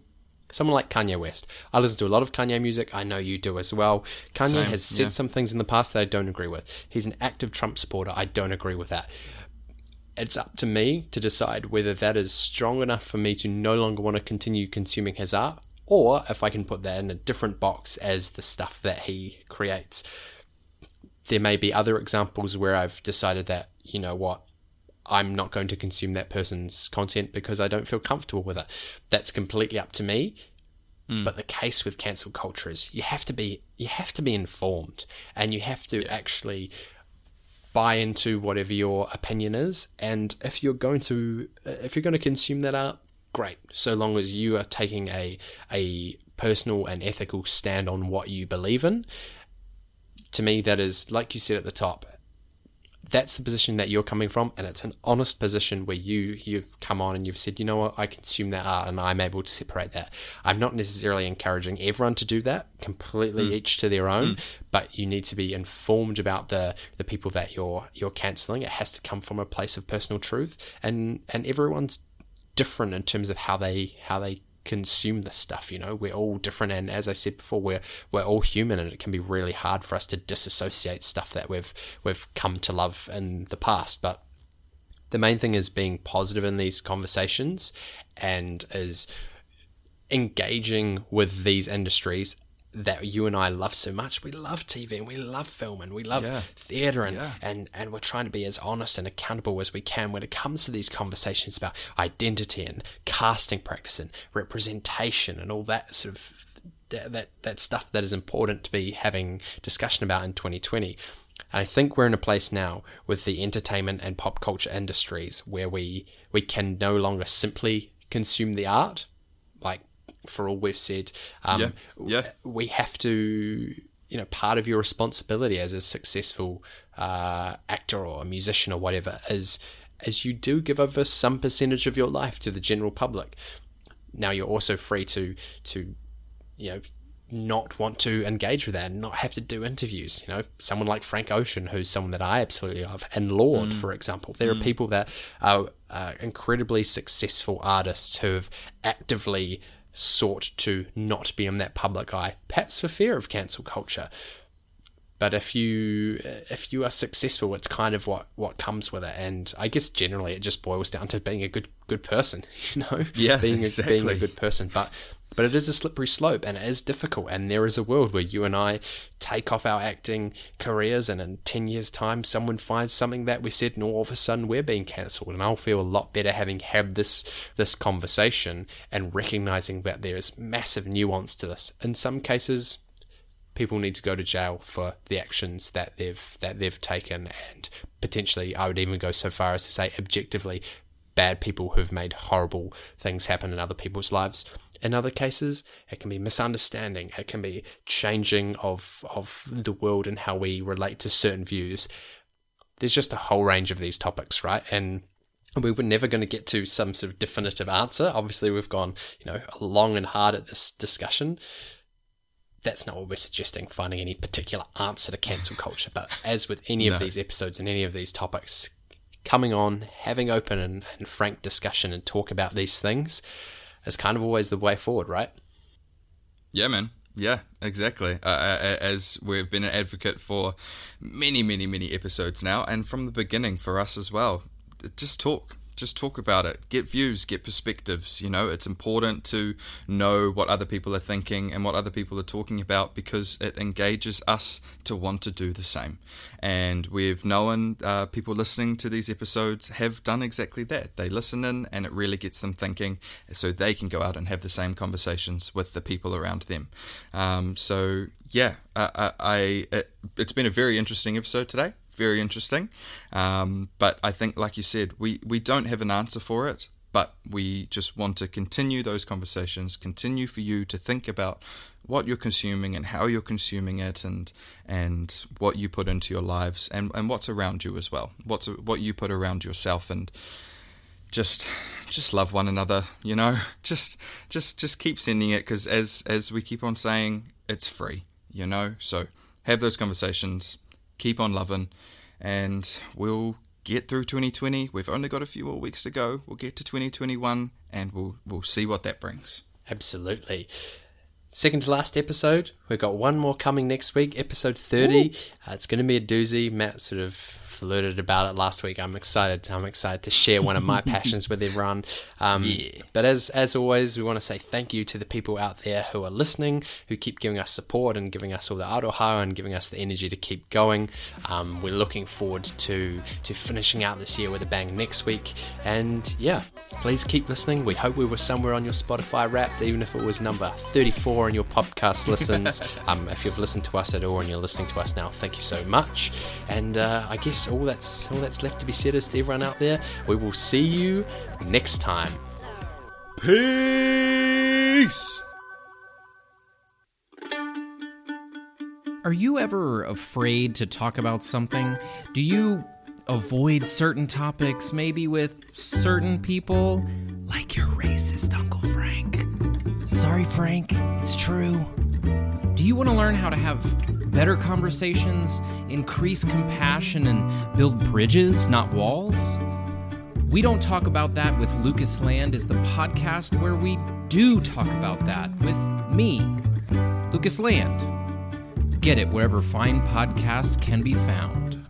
S2: someone like Kanye West. I listen to a lot of Kanye music. I know you do as well. Kanye
S1: Same,
S2: has said
S1: yeah.
S2: some things in the past that I don't agree with. He's an active Trump supporter. I don't agree with that it's up to me to decide whether that is strong enough for me to no longer want to continue consuming his art or if I can put that in a different box as the stuff that he creates. There may be other examples where I've decided that, you know what, I'm not going to consume that person's content because I don't feel comfortable with it. That's completely up to me. Mm. But the case with cancel culture is you have to be you have to be informed and you have to actually buy into whatever your opinion is. And if you're going to uh, if you're going to consume that art great. So long as you are taking a a personal and ethical stand on what you believe in. To me that is like you said at the top that's the position that you're coming from and it's an honest position where you you've come on and you've said you know what? I consume that art and I'm able to separate that. I'm not necessarily encouraging everyone to do that completely mm. each to their own mm. but you need to be informed about the the people that you're you're canceling it has to come from a place of personal truth and and everyone's different in terms of how they how they consume this stuff you know? We're all different and as i said before we're we're all human and it can be really hard for us to disassociate stuff that we've we've come to love in the past but the main thing is being positive in these conversations and is engaging with these industries that you and I love so much. We love TV and we love film and we love
S1: Yeah.
S2: theatre and,
S1: Yeah.
S2: and, and we're trying to be as honest and accountable as we can when it comes to these conversations about identity and casting practice and representation and all that sort of that, that, that stuff that is important to be having discussion about in 2020. And I think we're in a place now with the entertainment and pop culture industries where we we can no longer simply consume the art, like for all we've said. Um,
S1: Yeah, yeah.
S2: We have to, you know, part of your responsibility as a successful uh, actor or a musician or whatever is is you do give over some percentage of your life to the general public. Now you're also free to to you know not want to engage with that and not have to do interviews you know someone like frank ocean who's someone that i absolutely love and Lorde for example there are people that are uh, incredibly successful artists who have actively sought to not be in that public eye perhaps for fear of cancel culture but if you uh, if you are successful, it's kind of what what comes with it. And I guess generally it just boils down to being a good good person, you know,
S1: Yeah,
S2: being
S1: exactly.
S2: a, being a good person. But but it is a slippery slope and it is difficult. And there is a world where you and I take off our acting careers, and in 10 years' time, someone finds something that we said, and all of a sudden we're being cancelled. And I'll feel a lot better having had this, this conversation and recognizing that there is massive nuance to this. In some cases, people need to go to jail for the actions that they've that they've taken and potentially I would even go so far as to say objectively bad people who've made horrible things happen in other people's lives. In other cases, it can be misunderstanding, it can be changing of of the world and how we relate to certain views. There's just a whole range of these topics, right? And we were never going to get to some sort of definitive answer. Obviously, we've gone, you know, long and hard at this discussion that's not what we're suggesting finding any particular answer to cancel culture but as with any of these episodes and any of these topics coming on having open and, and frank discussion and talk about these things is kind of always the way forward right
S1: Yeah, man. Yeah, exactly. Uh, uh, as we've been an advocate for many, many, many episodes now, and from the beginning for us as well. Just talk. Just talk about it. Get views, get perspectives. You know, it's important to know what other people are thinking and what other people are talking about because it engages us to want to do the same. And we've known uh, people listening to these episodes have done exactly that. They listen in and it really gets them thinking so they can go out and have the same conversations with the people around them. Um, so, yeah, I, I, I it, it's been a very interesting episode today very interesting. Um, but I think, like you said, we, we don't have an answer for it, but we just want to continue those conversations, continue for you to think about what you're consuming and how you're consuming it and and what you put into your lives and, and what's around you as well. What's what you put around yourself and just just love one another, you know? Just just just keep sending it because as as we keep on saying, it's free, you know? So have those conversations keep on loving, and we'll get through 2020. We've only got a few more weeks to go. We'll get to 2021, and we'll we'll see what that brings.
S2: absolutely second to last episode we've got one more coming next week episode 30 uh, it's going to be a doozy matt sort of flirted about it last week. I'm excited i'm excited to share one of my passions with everyone. Um,
S1: Yeah.
S2: but as as always we want to say thank you to the people out there who are listening who keep giving us support and giving us all the aroha and giving us the energy to keep going. Um, we're looking forward to to finishing out this year with a bang next week. And yeah please keep listening. We hope we were somewhere on your spotify wrapped even if it was number 34 on your podcast listens. Um, if you've listened to us at all and you're listening to us now thank you so much. And uh, i guess all that's all that's left to be said is to everyone out there we will see you next time
S1: Peace.
S4: Are you ever afraid to talk about something? Do you avoid certain topics, maybe with certain people? Like your racist Uncle Frank. Sorry, Frank, it's true. Do you want to learn how to have better conversations, increase compassion, and build bridges, not walls? We Don't Talk About That with Lucas Land is the podcast where we do talk about that with me, Lucas Land. Get it wherever fine podcasts can be found.